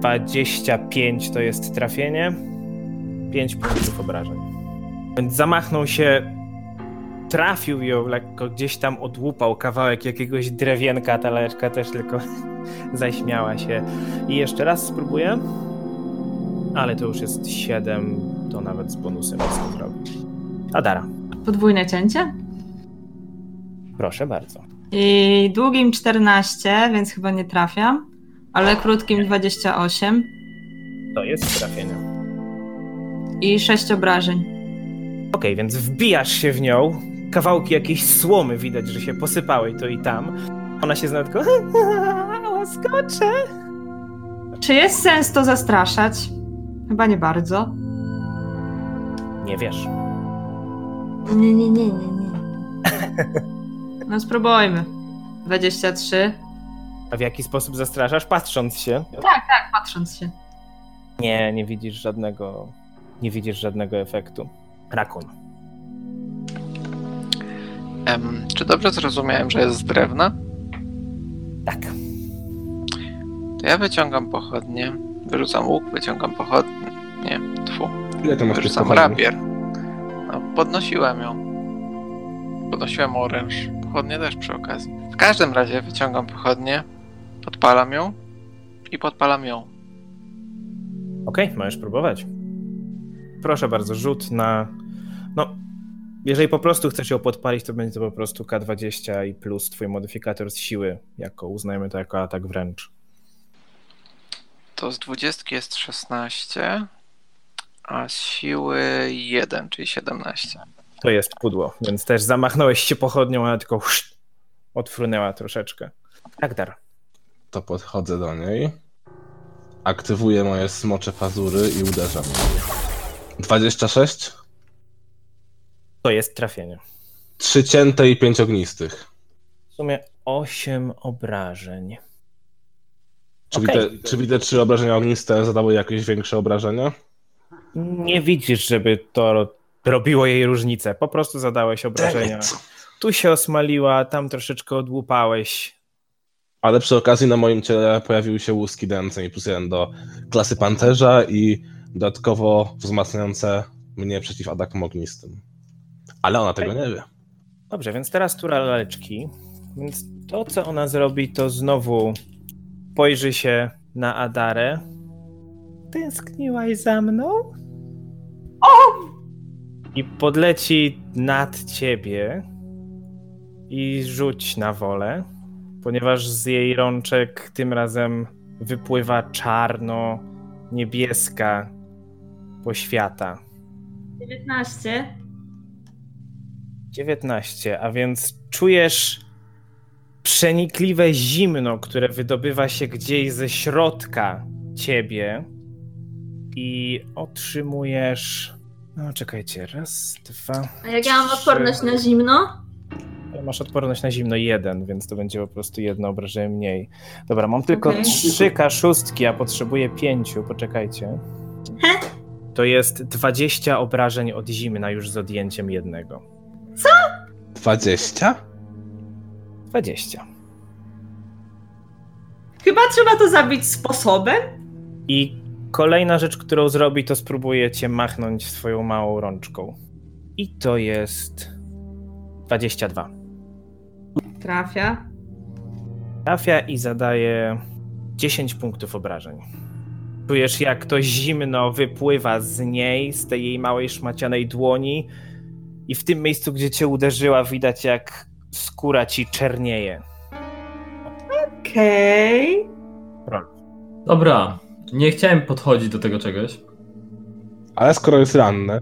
A: 25 to jest trafienie, 5 punktów obrażeń. Więc zamachnął się, trafił ją lekko, gdzieś tam odłupał kawałek jakiegoś drewienka, ta laleczka też tylko zaśmiała się. I jeszcze raz spróbuję, ale to już jest 7, to nawet z bonusem nic nie zrobi. Adara,
B: Podwójne cięcie.
A: proszę bardzo.
B: I długim 14, więc chyba nie trafiam, ale krótkim 28
A: To jest trafienie.
B: i 6 obrażeń.
A: Okej, więc wbijasz się w nią, kawałki jakiejś słomy widać, że się posypały to i tam. Ona się zna tylko łaskocze.
B: Czy jest sens to zastraszać? Chyba nie bardzo.
A: Nie wiesz.
B: Nie, nie, nie, nie, nie. No spróbujmy. 23.
A: A w jaki sposób zastraszasz? Patrząc się.
B: Tak, patrząc się.
A: Nie, nie widzisz żadnego. Nie widzisz żadnego efektu. Rakun.
E: Em, czy dobrze zrozumiałem, że jest z drewna?
A: Tak.
E: To ja wyciągam pochodnie, wyrzucam łuk, wyciągam pochodnie. Nie, tfu.
C: Ile to masz
E: Wyrzucam
C: pochodni?
E: rapier. No, podnosiłem ją. Podnosiłem oręż. Pochodnie też przy okazji. W każdym razie wyciągam pochodnie, podpalam ją i podpalam ją.
A: Okej, możesz próbować. Proszę bardzo, rzut na. No, jeżeli po prostu chcesz ją podpalić, to będzie to po prostu K20 i plus twój modyfikator z siły, jako uznajmy to jako atak wręcz.
E: To z 20 jest 16, a z siły 1, czyli 17.
A: To jest pudło, więc też zamachnąłeś się pochodnią, ale tylko odfrunęła troszeczkę. Agdar.
C: To podchodzę do niej. Aktywuję moje smocze pazury i uderzam. 26?
A: To jest trafienie.
C: Trzy cięte i pięć ognistych.
A: W sumie 8 obrażeń.
C: Czyli,
A: Okej.
C: te, czyli te trzy obrażenia ogniste zadały jakieś większe obrażenia?
A: Nie widzisz, żeby to robiło jej różnicę. Po prostu zadałeś obrażenia. Tu się osmaliła, tam troszeczkę odłupałeś.
C: Ale przy okazji na moim ciele pojawił się łuski dęce i plus jeden do klasy pancerza i dodatkowo wzmacniające mnie przeciw atakom ognistym. Ale ona tego nie wie.
A: Dobrze, więc teraz tura laleczki. Więc to, co ona zrobi, to znowu spojrzy się na Adarę. Tęskniłaś za mną? I podleci nad ciebie i rzuć na wolę, ponieważ z jej rączek tym razem wypływa czarno-niebieska poświata.
B: 19.
A: 19, a więc czujesz przenikliwe zimno, które wydobywa się gdzieś ze środka ciebie i otrzymujesz. No, czekajcie, raz, dwa.
B: A jak ja mam
A: trzy.
B: odporność na zimno?
A: Masz odporność na zimno jeden, więc to będzie po prostu jedno obrażenie mniej. Dobra, mam tylko
B: Okej.
A: trzy K6, a potrzebuję pięciu. Poczekajcie. To jest 20 obrażeń od zimna już z odjęciem jednego.
C: 20?
A: 20.
B: Chyba trzeba to zabić sposobem?
A: I kolejna rzecz, którą zrobi, to spróbuje cię machnąć swoją małą rączką. I to jest 22.
B: Trafia.
A: Trafia i zadaje 10 punktów obrażeń. Czujesz, jak to zimno wypływa z niej, z tej jej małej szmacianej dłoni, i w tym miejscu, gdzie cię uderzyła, widać, jak skóra ci czernieje.
B: Okej.
D: Dobra, nie chciałem podchodzić do tego czegoś.
C: Ale skoro jest ranne,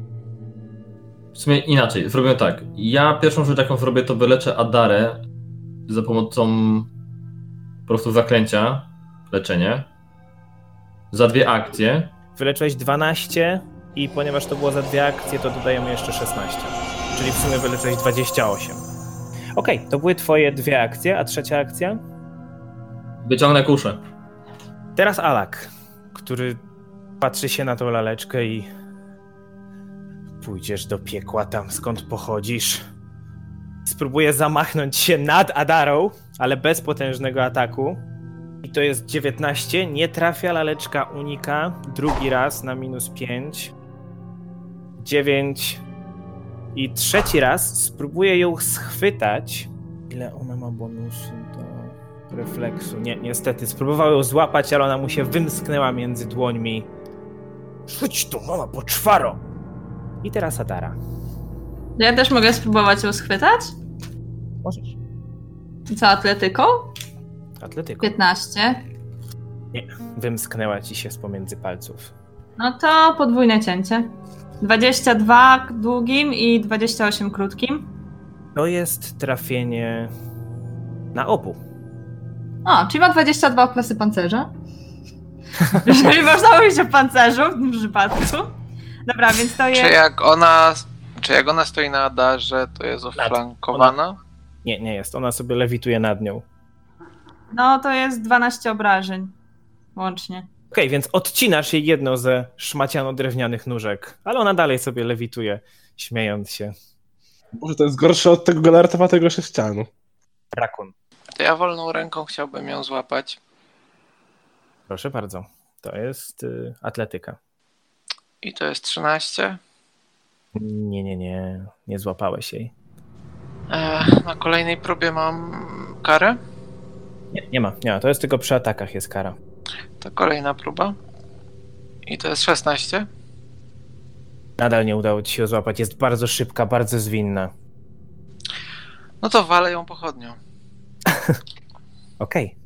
D: W sumie inaczej, zrobię tak. Ja pierwszą rzecz, jaką zrobię, to wyleczę Adarę za pomocą po prostu zaklęcia, leczenie. Za dwie akcje.
A: Wyleczyłeś 12 i ponieważ to było za dwie akcje, to dodajemy jeszcze 16. Czyli w sumie wyleczyłeś 28. Okej, to były twoje dwie akcje, a trzecia akcja?
D: Wyciągnę kuszę.
A: Teraz Alak, który patrzy się na tą laleczkę i pójdziesz do piekła tam, skąd pochodzisz. Spróbuję zamachnąć się nad Adarą, ale bez potężnego ataku. I to jest 19, nie trafia, laleczka unika. Drugi raz na minus 5. 9. I trzeci raz spróbuję ją schwytać. Ile ona ma bonusu do refleksu? Nie, niestety. Spróbował ją złapać, ale ona mu się wymsknęła między dłońmi. Rzuć tu, mama, poczwaro! I teraz Adara.
B: Ja też mogę spróbować ją schwytać?
A: Możesz.
B: Co, atletyką?
A: Atletyką.
B: 15.
A: Wymsknęła ci się z pomiędzy palców.
B: No to podwójne cięcie. 22 długim i 28 krótkim.
A: To jest trafienie na obu.
B: O, czyli ma 22 klasy pancerza. Jeżeli można mówić o pancerzu w tym przypadku. Dobra, więc to
E: Czy
B: jest.
E: jak ona, czy jak ona stoi na Adarze, to jest oflankowana?
A: Nie, nie jest. Ona sobie lewituje nad nią.
B: No to jest 12 obrażeń. Łącznie.
A: Okej, więc odcinasz jej jedno ze szmaciano-drewnianych nóżek, ale ona dalej sobie lewituje, śmiejąc się.
C: może to jest gorsze od tego galartowatego sześcianu.
A: Rakun.
E: To ja wolną ręką chciałbym ją złapać.
A: Proszę bardzo. To jest y, atletyka.
E: I to jest 13.
A: Nie, nie, nie. Nie złapałeś jej.
E: E, na kolejnej próbie mam karę.
A: Nie, nie ma. Nie ma. To jest tylko przy atakach jest kara.
E: To kolejna próba. I to jest 16.
A: Nadal nie udało ci się złapać. Jest bardzo szybka, bardzo zwinna.
E: No to walę ją pochodnią.
A: Okej.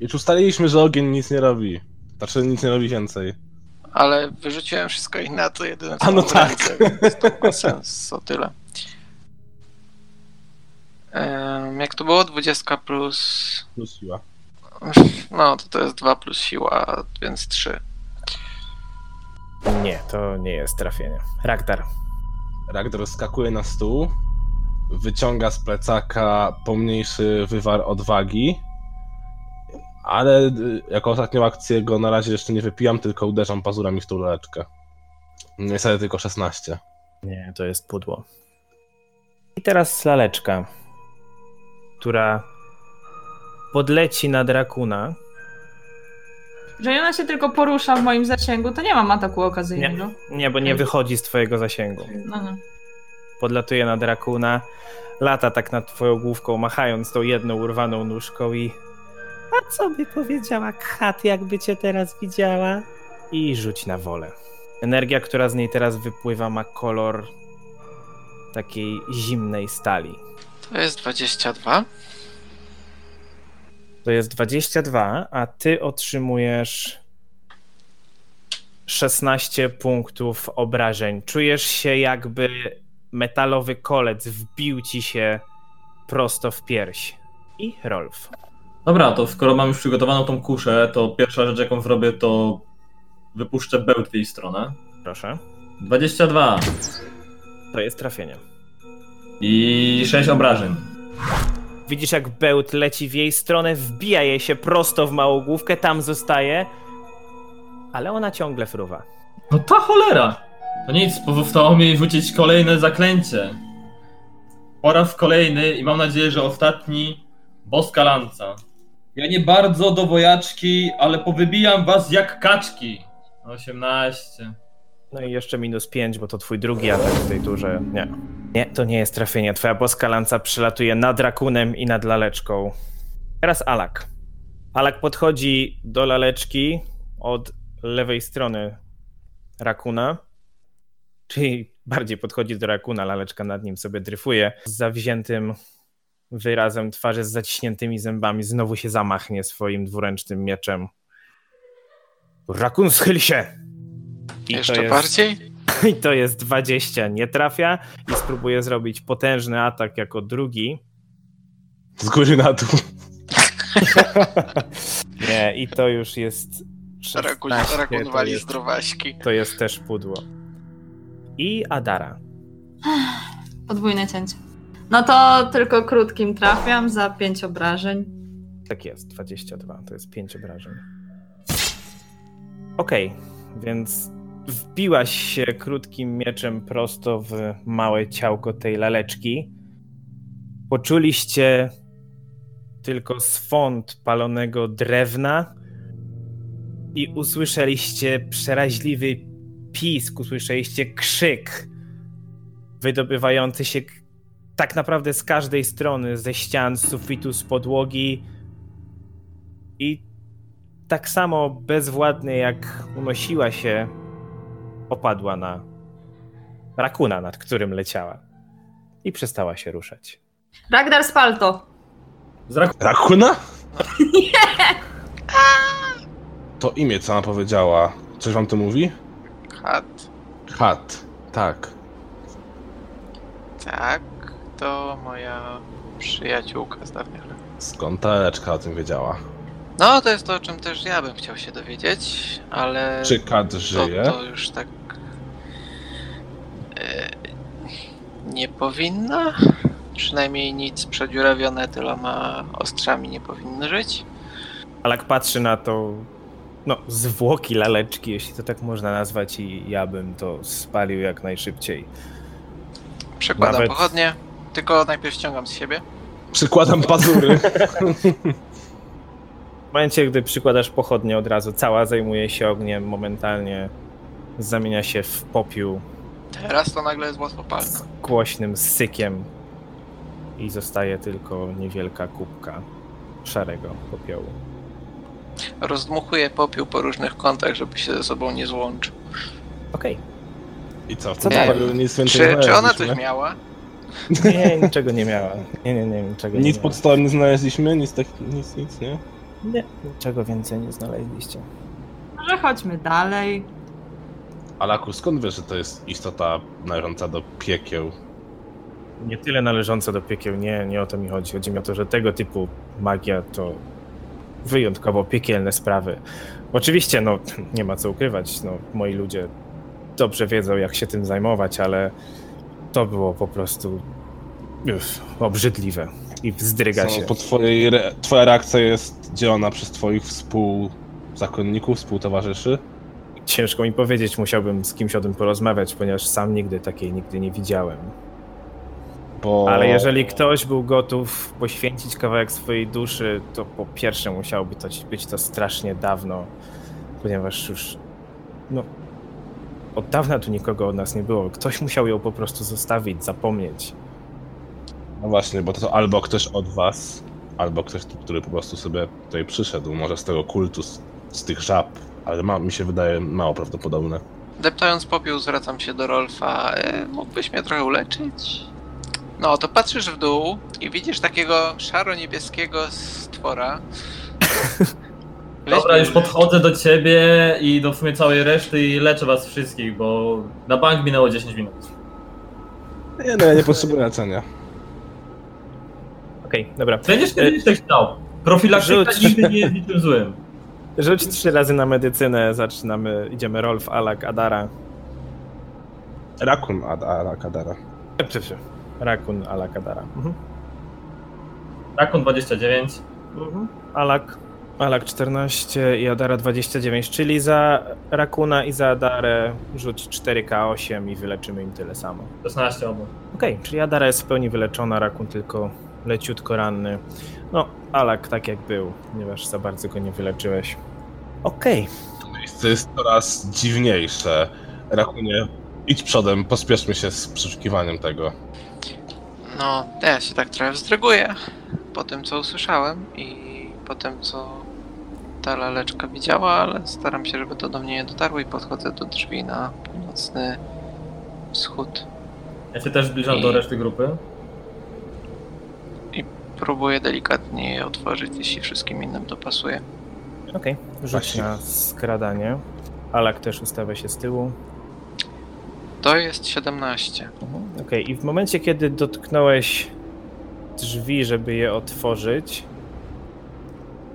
C: Już ustaliliśmy, że ogień nic nie robi. Znaczy nic nie robi więcej.
E: Ale wyrzuciłem wszystko inne, a to jedyne co
C: A no
E: mam w
C: tak.
E: ręce, więc to ma sens, o tyle. Em, jak to było? 20 plus...
C: Plus siła.
E: No, to to jest 2 plus siła, więc 3.
A: Nie, to nie jest trafienie. Raktar.
C: Ragdor skakuje na stół, wyciąga z plecaka pomniejszy wywar odwagi, ale y, jako ostatnią akcję go na razie jeszcze nie wypijam, tylko uderzam pazurami w tą laleczkę. Niestety tylko 16.
A: Nie, to jest pudło. I teraz laleczka, która podleci nad rakuna.
B: Jeżeli ona się tylko porusza w moim zasięgu, to nie mam ataku okazyjnego.
A: Nie, bo nie wychodzi z twojego zasięgu.
B: Aha.
A: Podlatuje nad rakuna, lata tak nad twoją główką, machając tą jedną urwaną nóżką i... A co by powiedziała Kat, jakby cię teraz widziała? I rzuć na wolę. Energia, która z niej teraz wypływa, ma kolor takiej zimnej stali.
E: To jest 22.
A: To jest 22, a ty otrzymujesz 16 punktów obrażeń. Czujesz się jakby metalowy kolec wbił ci się prosto w pierś. I Rolf.
D: Dobra, to skoro mam już przygotowaną tą kuszę, to pierwsza rzecz, jaką zrobię, to wypuszczę bełt w jej stronę.
A: Proszę.
D: 22
A: To jest trafienie.
D: i 6 obrażeń.
A: Widzisz, jak bełt leci w jej stronę, wbija jej się prosto w małą główkę, tam zostaje, ale ona ciągle fruwa.
D: No ta cholera! To nic, pozostało mi rzucić kolejne zaklęcie. Po raz kolejny i mam nadzieję, że ostatni boska lanca. Ja nie bardzo do wojaczki, ale powybijam was jak kaczki. 18.
A: No i jeszcze minus 5, bo to twój drugi atak w tej turze. Nie. Nie, to nie jest trafienie. Twoja boska lanca przylatuje nad rakunem i nad laleczką. Teraz Alak. Alak podchodzi do laleczki od lewej strony rakuna. Czyli bardziej podchodzi do rakuna, laleczka nad nim sobie dryfuje. Z zawziętym wyrazem twarzy z zaciśniętymi zębami znowu się zamachnie swoim dwuręcznym mieczem. Rakun schyl się! I
E: Jeszcze
A: to jest,
E: bardziej?
A: I to jest 20, nie trafia i spróbuje zrobić potężny atak jako drugi.
C: Z góry na dół.
A: Nie, i to już jest 16,
E: Rakun, rakun
A: to
E: wali.
A: To jest też pudło. I Adara.
B: Podwójne cięcie. No to tylko krótkim trafiam za 5 obrażeń.
A: Tak jest, 22, to jest 5 obrażeń. Okej, więc wbiłaś się krótkim mieczem prosto w małe ciałko tej laleczki. Poczuliście tylko swąd palonego drewna i usłyszeliście przeraźliwy pisk, usłyszeliście krzyk wydobywający się tak naprawdę z każdej strony, ze ścian, z sufitu, z podłogi i tak samo bezwładnie jak unosiła się, opadła na rakuna, nad którym leciała. I przestała się ruszać.
B: Ragnar Spalto.
D: Z raku...
C: Rakuna? To imię, co ona powiedziała. Coś wam to mówi?
E: Hat.
C: Hat. Tak.
E: Tak, to moja przyjaciółka z dawnych lat.
C: Skąd ta leczka o tym wiedziała?
E: No, to jest to, o czym też ja bym chciał się dowiedzieć, ale
C: Czy Kat
E: to,
C: żyje?
E: to już tak nie powinna. Przynajmniej nic przedziurawione tyloma ostrzami nie powinny żyć.
A: Alak patrzy na to, no, zwłoki laleczki, jeśli to tak można nazwać, i ja bym to spalił jak najszybciej.
E: Przekładam
A: Nawet-
E: pochodnie, tylko najpierw ściągam z siebie.
C: Przykładam pazury.
A: W momencie, gdy przykładasz pochodnie od razu, cała zajmuje się ogniem, momentalnie zamienia się w popiół
E: Teraz to nagle jest łatwopalne.
A: z głośnym sykiem i zostaje tylko niewielka kubka szarego popiołu.
E: Rozdmuchuję popiół po różnych kątach, żeby się ze sobą nie złączył.
A: Okej,
C: I co? W
A: Co
C: tym
A: dalej?
C: nic więcej
E: Czy,
C: nie
E: czy ona
C: znaleźliśmy?
E: coś miała?
A: nie, niczego nie miała. Nie, nie, nie, niczego nie
C: Nic
A: miała.
C: pod stołem nie znaleźliśmy? Nic tak... Nic, nic, nie?
A: Nie, niczego więcej nie znaleźliście.
B: Może chodźmy dalej.
C: Alaku, skąd wiesz, że to jest istota należąca do piekieł?
A: Nie tyle należące do piekieł, nie, nie o to mi chodzi. Chodzi mi o to, że tego typu magia to wyjątkowo piekielne sprawy. Oczywiście, no, nie ma co ukrywać, no, moi ludzie dobrze wiedzą, jak się tym zajmować, ale to było po prostu uff, obrzydliwe i wzdryga
C: Samo
A: się.
C: Po twojej re... Twoja reakcja jest dzielona przez twoich współzakonników, współtowarzyszy?
A: Ciężko mi powiedzieć, musiałbym z kimś o tym porozmawiać, ponieważ sam nigdy takiej nigdy nie widziałem.
C: Bo...
A: Ale jeżeli ktoś był gotów poświęcić kawałek swojej duszy, to po pierwsze musiałoby to być to strasznie dawno, ponieważ już no od dawna tu nikogo od nas nie było. Ktoś musiał ją po prostu zostawić, zapomnieć.
C: No właśnie, bo to albo ktoś od was, albo ktoś, który po prostu sobie tutaj przyszedł, może z tego kultu, z, z tych żab, ale ma, mi się wydaje mało prawdopodobne.
E: Deptając popiół, zwracam się do Rolfa. E, mógłbyś mnie trochę uleczyć? No, to patrzysz w dół i widzisz takiego szaro-niebieskiego stwora.
D: Dobra, już podchodzę do ciebie i do w sumie całej reszty i leczę was wszystkich, bo na bank minęło 10 minut.
C: Nie no, ja nie potrzebuję leczenia.
A: Okej, dobra.
D: Będziesz kiedyś tak chciał. Profilaktyka
A: Rzuć.
D: nigdy nie jest niczym złym.
A: Rzuć trzy razy na medycynę, zaczynamy, idziemy Rolf, Alak, Adara.
C: Rakun ad Arakadara.
A: E, Przepraszam, Rakun, Alak, Adara. Mhm.
D: Rakon 29.
A: Alak, Alak 14 i Adara 29, czyli za Rakuna i za Adarę rzuć 4K8 i wyleczymy im tyle samo.
D: 16 obu.
A: Okej, czyli Adara jest w pełni wyleczona, Rakun tylko leciutko ranny. No, Alak tak jak był, ponieważ za bardzo go nie wyleczyłeś. Okej,
C: To miejsce jest coraz dziwniejsze. Rakunie, idź przodem, pospieszmy się z przeszukiwaniem tego.
E: No, ja się tak trochę wzdryguję po tym, co usłyszałem i po tym, co ta laleczka widziała, ale staram się, żeby to do mnie nie dotarło i podchodzę do drzwi na północny wschód.
D: Ja się też zbliżam
E: I-
D: do reszty grupy.
E: Spróbuję delikatnie je otworzyć, jeśli wszystkim innym to pasuje.
A: Okej, rzuć
C: Właśnie.
A: na skradanie. Alak też ustawia się z tyłu.
E: To jest 17.
A: Mhm, Okej, i w momencie, kiedy dotknąłeś drzwi, żeby je otworzyć,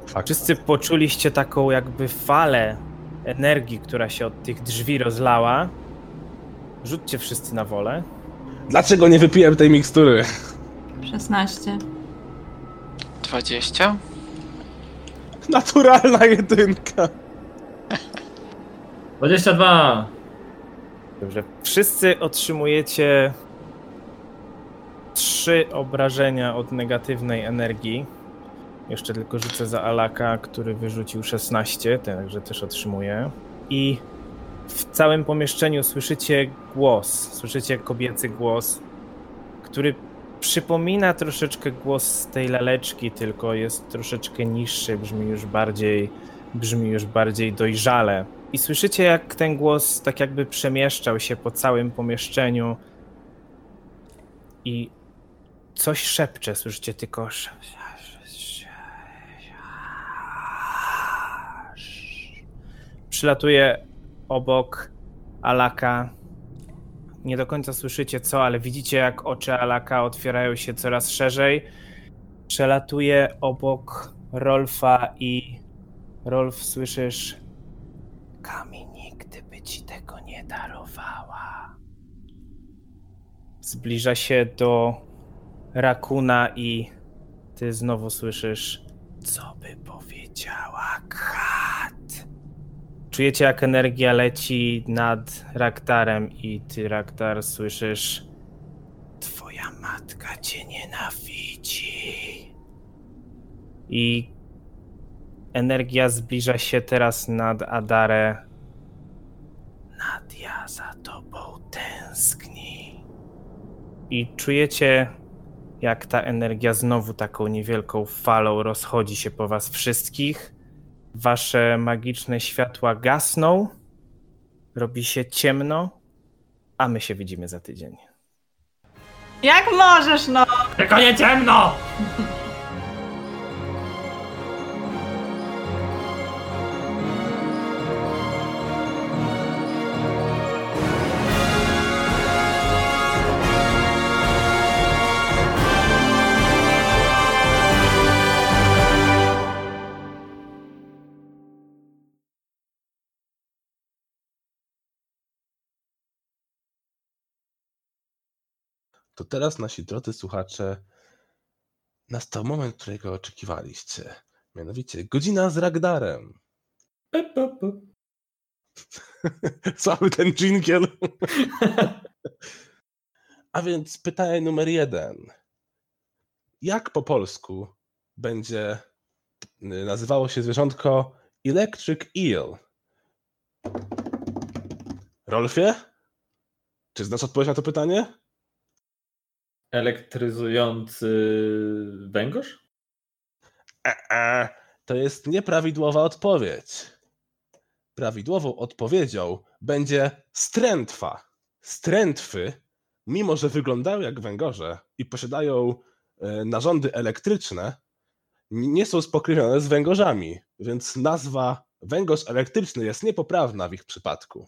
C: Fakt.
A: wszyscy poczuliście taką jakby falę energii, która się od tych drzwi rozlała. Rzućcie wszyscy na wolę.
C: Dlaczego nie wypiłem tej mikstury?
B: 16.
E: 20?
C: Naturalna jedynka.
D: 22!
A: Dobrze. Wszyscy otrzymujecie trzy obrażenia od negatywnej energii. Jeszcze tylko rzucę za Alaka, który wyrzucił 16, także też otrzymuje. I w całym pomieszczeniu słyszycie głos, słyszycie kobiecy głos, który przypomina troszeczkę głos tej laleczki, tylko jest troszeczkę niższy, brzmi już bardziej, brzmi już bardziej dojrzale. I słyszycie, jak ten głos tak jakby przemieszczał się po całym pomieszczeniu i coś szepcze, słyszycie tylko Przylatuje obok Alaka. Nie do końca słyszycie co, ale widzicie jak oczy Alaka otwierają się coraz szerzej. Przelatuje obok Rolfa i Rolf słyszysz Kami nigdy by ci tego nie darowała. Zbliża się do Rakuna i ty znowu słyszysz, co by powiedziała Kat. Czujecie, jak energia leci nad Raktarem i ty, Raktar, słyszysz Twoja matka cię nienawidzi. I energia zbliża się teraz nad Adarę. Nadia za tobą tęskni. I czujecie, jak ta energia znowu taką niewielką falą rozchodzi się po was wszystkich. Wasze magiczne światła gasną, robi się ciemno, a my się widzimy za tydzień.
B: Jak możesz, no!
D: Tylko nie ciemno!
C: To teraz nasi drodzy słuchacze, nastał moment, którego oczekiwaliście. Mianowicie godzina z Ragdarem. Cały ten dżingiel. A więc pytanie numer jeden. Jak po polsku będzie y, nazywało się zwierzątko Electric Eel? Rolfie? Czy znasz odpowiedź na to pytanie?
D: Elektryzujący węgorz?
C: E, e, to jest nieprawidłowa odpowiedź. Prawidłową odpowiedzią będzie strętwa. Strętwy, mimo że wyglądają jak węgorze i posiadają e, narządy elektryczne, nie są spokrewnione z węgorzami, więc nazwa węgorz elektryczny jest niepoprawna w ich przypadku.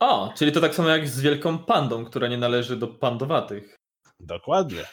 D: O, czyli to tak samo jak z wielką pandą, która nie należy do pandowatych.
C: Dokładnie.